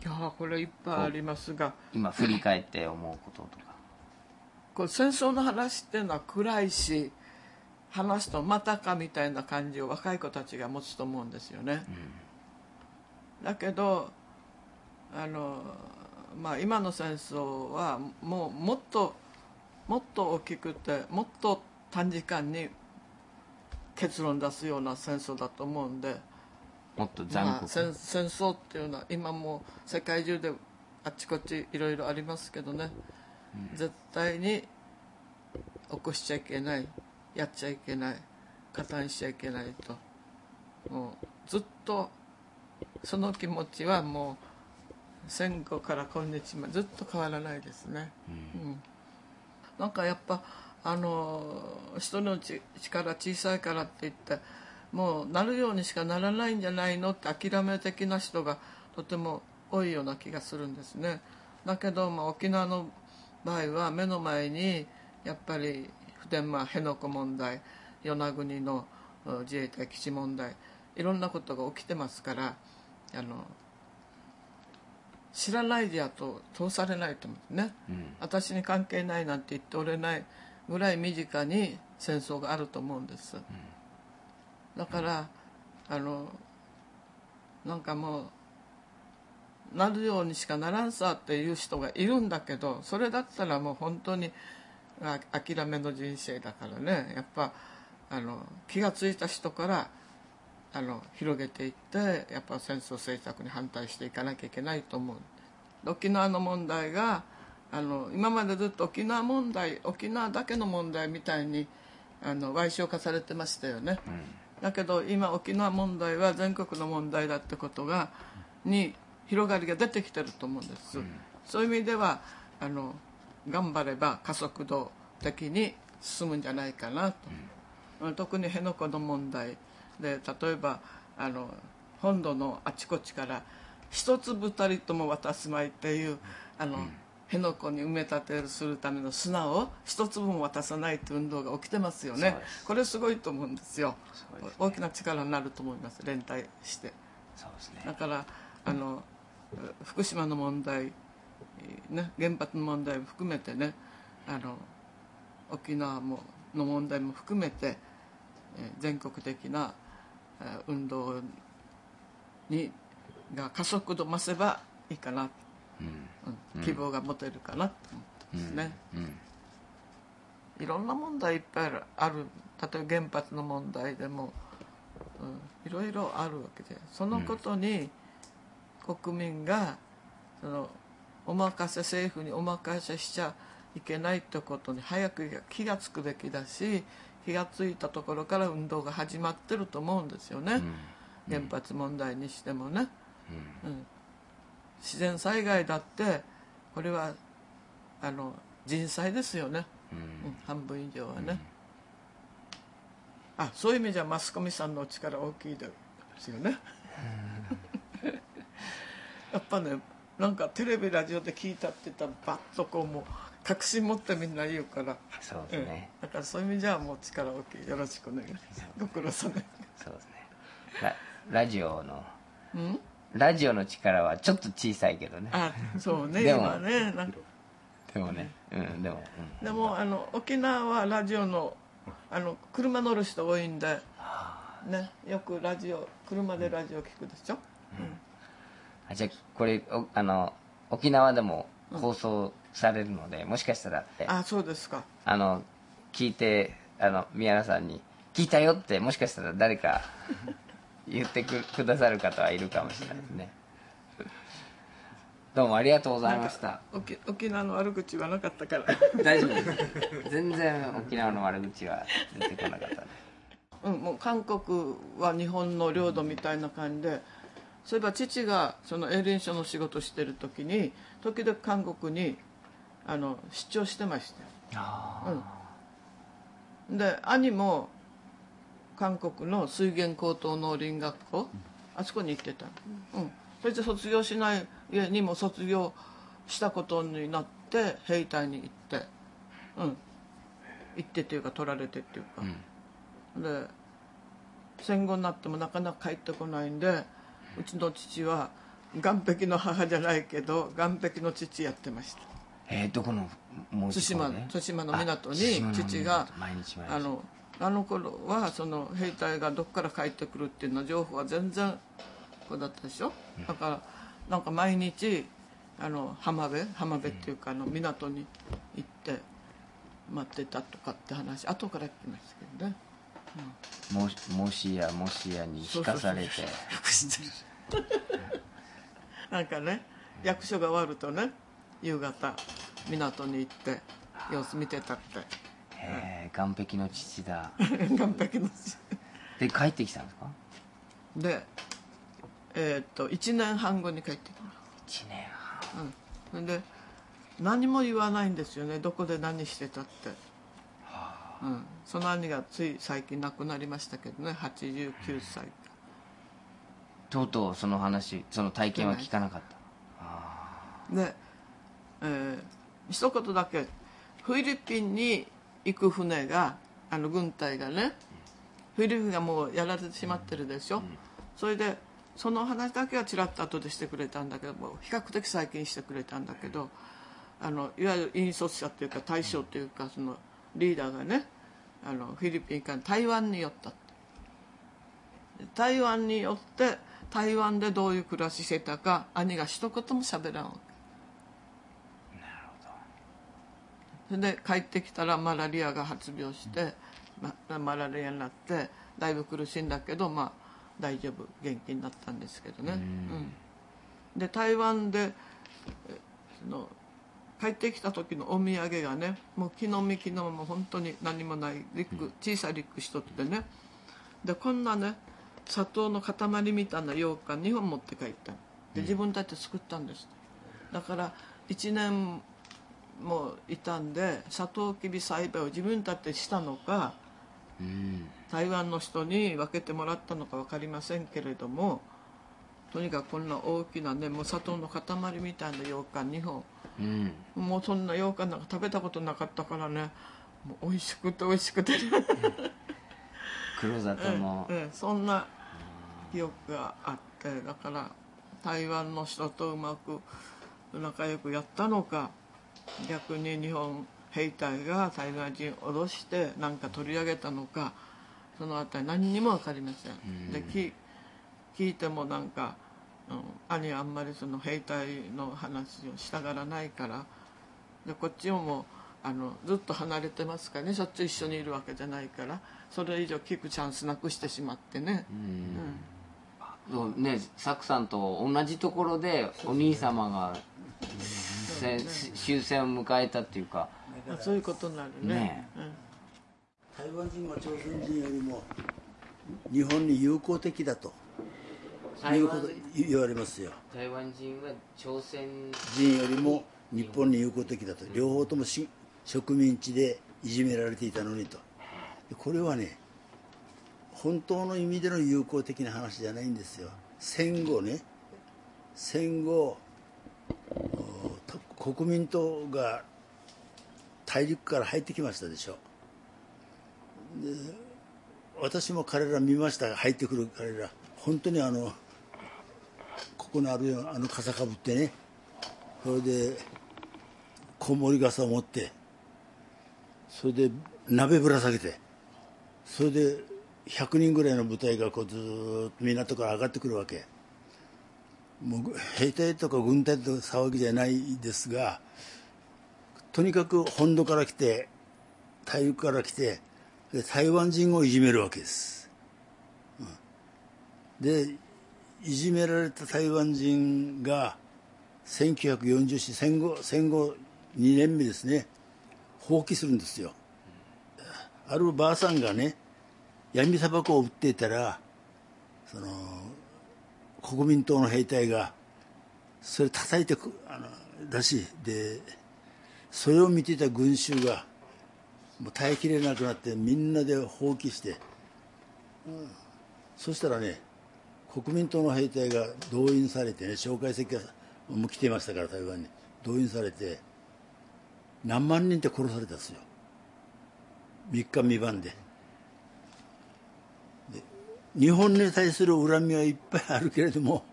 いやーこれいっぱいありますが。今振り返って思うこととか。こう戦争の話っていうのは暗いし話すとまたかみたいな感じを若い子たちが持つと思うんですよね、だけどあの、まあ、今の戦争はもうもっともっと大きくてもっと短時間に結論出すような戦争だと思うんで、もっと残まあ、酷、戦戦争っていうのは今もう世界中であっちこっちいろいろありますけどね、絶対に起こしちゃいけないやっちゃいけない加担しちゃいけないと。もうずっとその気持ちはもう戦後から今日までずっと変わらないですね、うん。なんかやっぱあの人のち力小さいからって言ってもうなるようにしかならないんじゃないのって諦め的な人がとても多いような気がするんですね。だけど、まあ、沖縄の場合は目の前にやっぱり普天間辺野古問題与那国のうん自衛隊基地問題いろんなことが起きてますからあの知らないでやと通されないと思うんですね、私に関係ないなんて言っておれないぐらい身近に戦争があると思うんです、だからあのなんかもうなるようにしかならんさっていう人がいるんだけどそれだったらもう本当に諦めの人生だからね。やっぱあの気が付いた人からあの広げていってやっぱ戦争政策に反対していかなきゃいけないと思う。沖縄の問題があの今までずっと沖縄問題沖縄だけの問題みたいにあの賠償化されてましたよね、だけど今沖縄問題は全国の問題だってことがに広がりが出てきてると思うんです、そういう意味ではあの頑張れば加速度的に進むんじゃないかなと、特に辺野古の問題で例えばあの本土のあちこちから一粒たりとも渡すまいっていうあの、辺野古に埋め立てするための砂を一粒も渡さないという運動が起きてますよね。これすごいと思うんですよ。ね。大きな力になると思います連帯して。ね。だからあの福島の問題、ね、原発の問題も含めてねあの沖縄もの問題も含めてえー全国的なえー運動にが加速度増せばいいかな、うん希望が持てるかなと思ってますね、いろんな問題いっぱいある。例えば原発の問題でも、うん、いろいろあるわけでそのことに国民がそのお任せ政府にお任せしちゃいけないってことに早く気が付くべきだし気が付いたところから運動が始まってると思うんですよね、原発問題にしてもね、うん自然災害だってこれはあの人災ですよね、うん。半分以上はね、あそういう意味じゃマスコミさんのお力大きいですよね。やっぱねなんかテレビラジオで聞いたって言ったらバッとこうもう確信持ってみんな言うから。そうですね、うん。だからそういう意味じゃもう力大きい。よろしくお願いします。ご苦労さまそうですね。ララジオのうん？ラジオの力はちょっと小さいけどね。あそうねでも今ねでもねうんでも、でもあの沖縄はラジオのあの車乗る人多いんで、ね、よくラジオ車でラジオ聞くでしょ、うん。あじゃあこれおあの沖縄でも放送されるので、もしかしたらって。あそうですか。あの聞いてあの宮原さんに「聞いたよ」ってもしかしたら誰か言ってくくださる方はいるかもしれないですね。どうもありがとうございました。沖沖縄の悪口はなかったから。大丈夫です。全然沖縄の悪口は出てこなかったですうん、もう韓国は日本の領土みたいな感じで。そういえば父がその営林署の仕事してる時に時々韓国にあの出張してましたよ。うん、で兄も韓国の水源高等農林学校？あそこに行ってたの。うん。それで卒業しない家にも卒業したことになって兵隊に行って。うん。行ってっていうか取られてっていうか、で戦後になってもなかなか帰ってこないんでうちの父は岸壁の母じゃないけど岸壁の父やってました。えー、どこの対馬対馬の港に父が毎日。あのあの頃はその兵隊がどっから帰ってくるっていうの情報は全然こうだったでしょ？だからなんか毎日あの浜辺？浜辺っていうかあの港に行って待ってたとかって話。後から聞きましたけどね。もしもしやもしやに引かされて。なんかね役所が終わるとね夕方港に行って様子見てたってへえ岸壁の父だ。岸壁ので帰ってきたんですか？でえーっと1年半後に帰ってきま1年す、うん、で何も言わないんですよね。どこで何してたって、うん、その兄がつい最近亡くなりましたけどね。89歳。とうとうその話その体験は聞かなかった。で、えー一言だけ。フィリピンに行く船があの軍隊がねフィリピンがもうやられてしまってるでしょ、それでその話だけはちらっと後でしてくれたんだけども比較的最近してくれたんだけどあのいわゆる引率者というか大将というかそのリーダーがねあのフィリピンから台湾に寄ったって。台湾によって台湾でどういう暮らししてたか兄が一言も喋らんわけそれで帰ってきたらマラリアが発病して、まマラリアになってだいぶ苦しいんだけどまあ大丈夫元気になったんですけどね、うん。で台湾でえその帰ってきた時のお土産がねもう木の実木のもう本当に何もないリック小さいリックしとってね。でこんなね砂糖の塊みたいな羊羹2本持って帰ったの。で自分たちで作ったんです。だから1年もいたんでサトウキビ栽培を自分たちでしたのかうん。台湾の人に分けてもらったのか分かりませんけれどもとにかくこんな大きなねもう砂糖の塊みたいな羊羹2本。うん。もうそんな羊羹なんか食べたことなかったからねもう美味しくて美味しくて、黒砂糖の。うんうんそんな記憶があってだから台湾の人とうまく仲良くやったのか逆に日本兵隊が台湾人を脅して何か取り上げたのかそのあたり何にも分かりません、で聞聞いてもなんか、うん、兄はあんまりその兵隊の話をしたがらないから。でこっちももうあのずっと離れてますからね。しょっちゅう一緒にいるわけじゃないから。それ以上聞くチャンスなくしてしまってね、そうねサクさんと同じところでお兄様がせ終戦を迎えたっていうか。まあそういうことになるね。ねうん。台湾人は朝鮮人よりも日本に友好的だと。いうこと言われますよ。台湾人は朝鮮人。よりも日本に友好的だと。両方ともし植民地でいじめられていたのにと。でこれはね本当の意味での友好的な話じゃないんですよ。戦後ね。戦後国民党が大陸から入ってきましたでしょで私も彼ら見ました入ってくる彼ら。本当にあのここのあるようなあの傘かぶってね。それでこもり傘を持ってそれで鍋ぶら下げてそれで100人ぐらいの部隊がこうずっと港から上がってくるわけ。もう兵隊とか軍隊とか騒ぎじゃないですがとにかく本土から来て大陸から来て台湾人をいじめるわけです、うん。でいじめられた台湾人が1940戦後戦後2年目ですね放棄するんですよ。あるばあさんがね闇タバコを売っていたらその国民党の兵隊がそれ叩いてくあの出しでそれを見ていた群衆がもう耐えきれなくなってみんなで放棄して、うん。そしたらね国民党の兵隊が動員されてね蒋介石がもう来てましたから台湾に。動員されて何万人って殺されたんですよ。3日3晩で。日本に対する恨みはいっぱいあるけれども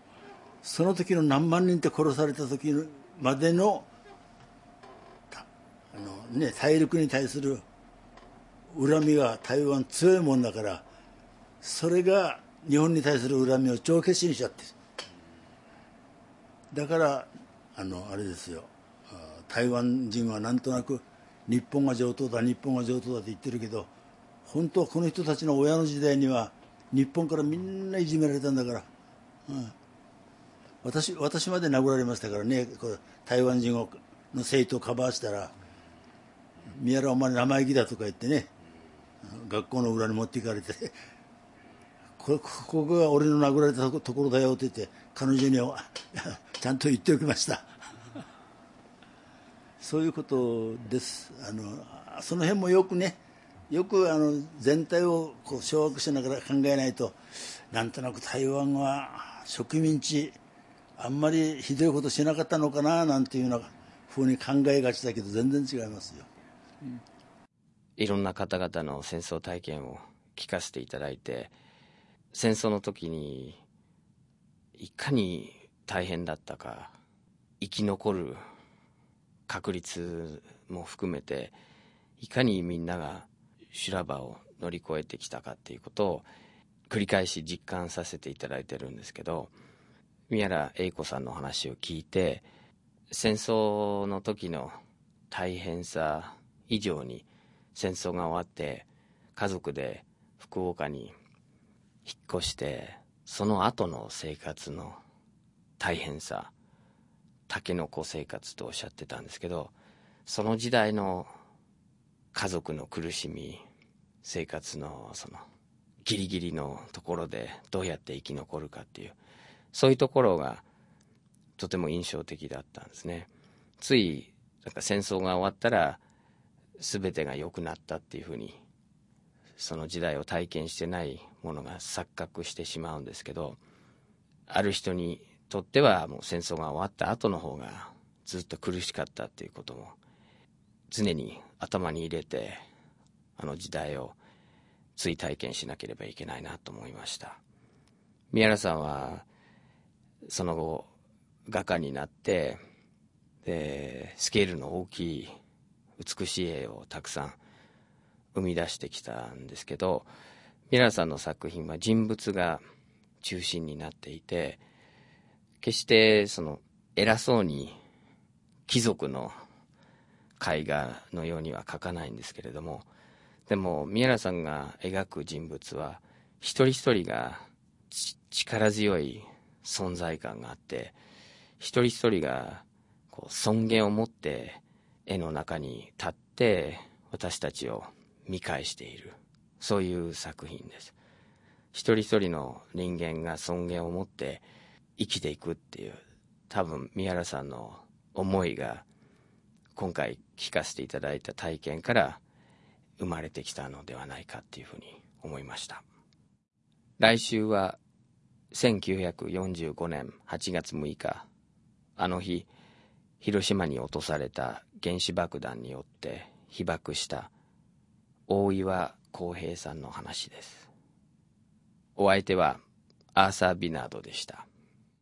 その時の何万人って殺された時までのあの、ね、大陸に対する恨みが台湾強いもんだからそれが日本に対する恨みを帳消しにしちゃってだからあのあれですよ。台湾人はなんとなく日本が上等だ日本が上等だって言ってるけど本当はこの人たちの親の時代には日本からみんないじめられたんだから、うん、私私まで殴られましたからね。こ台湾人の生徒をカバーしたら「宮原お前生意気だ」とか言ってね。学校の裏に持っていかれて。こここが俺の殴られたところだよって言って彼女には ちゃんと言っておきました。そういうことです。あのその辺もよくねよくあの全体をこう掌握しながら考えないとなんとなく台湾は植民地あんまりひどいことしなかったのかななんていうようなふうに考えがちだけど全然違いますよ。いろんな方々の戦争体験を聞かせていただいて戦争の時にいかに大変だったか生き残る確率も含めていかにみんなが修羅場を乗り越えてきたかっていうことを繰り返し実感させていただいてるんですけど宮原英子さんの話を聞いて戦争の時の大変さ以上に戦争が終わって家族で福岡に引っ越してその後の生活の大変さタケノコ生活とおっしゃってたんですけどその時代の家族の苦しみ生活のそのギリギリのところでどうやって生き残るかっていうそういうところがとても印象的だったんですね。ついなんか戦争が終わったら全てが良くなったっていうふうにその時代を体験してないものが錯覚してしまうんですけどある人にとってはもう戦争が終わった後の方がずっと苦しかったっていうことも常に頭に入れてあの時代を追体験しなければいけないなと思いました。宮原さんはその後画家になってでスケールの大きい美しい絵をたくさん生み出してきたんですけどミラーさんの作品は人物が中心になっていて決してその偉そうに貴族の絵画のようには描かないんですけれどもでも宮原さんが描く人物は一人一人が力強い存在感があって一人一人がこう尊厳を持って絵の中に立って私たちを見返している。そういう作品です。一人一人の人間が尊厳を持って生きていくっていう多分宮原さんの思いが今回聞かせていただいた体験から生まれてきたのではないかっていうふうに思いました。来週は1945年8月6日。あの日広島に落とされた原子爆弾によって被爆した大岩康平さんの話です。お相手はアーサー・ビナードでした。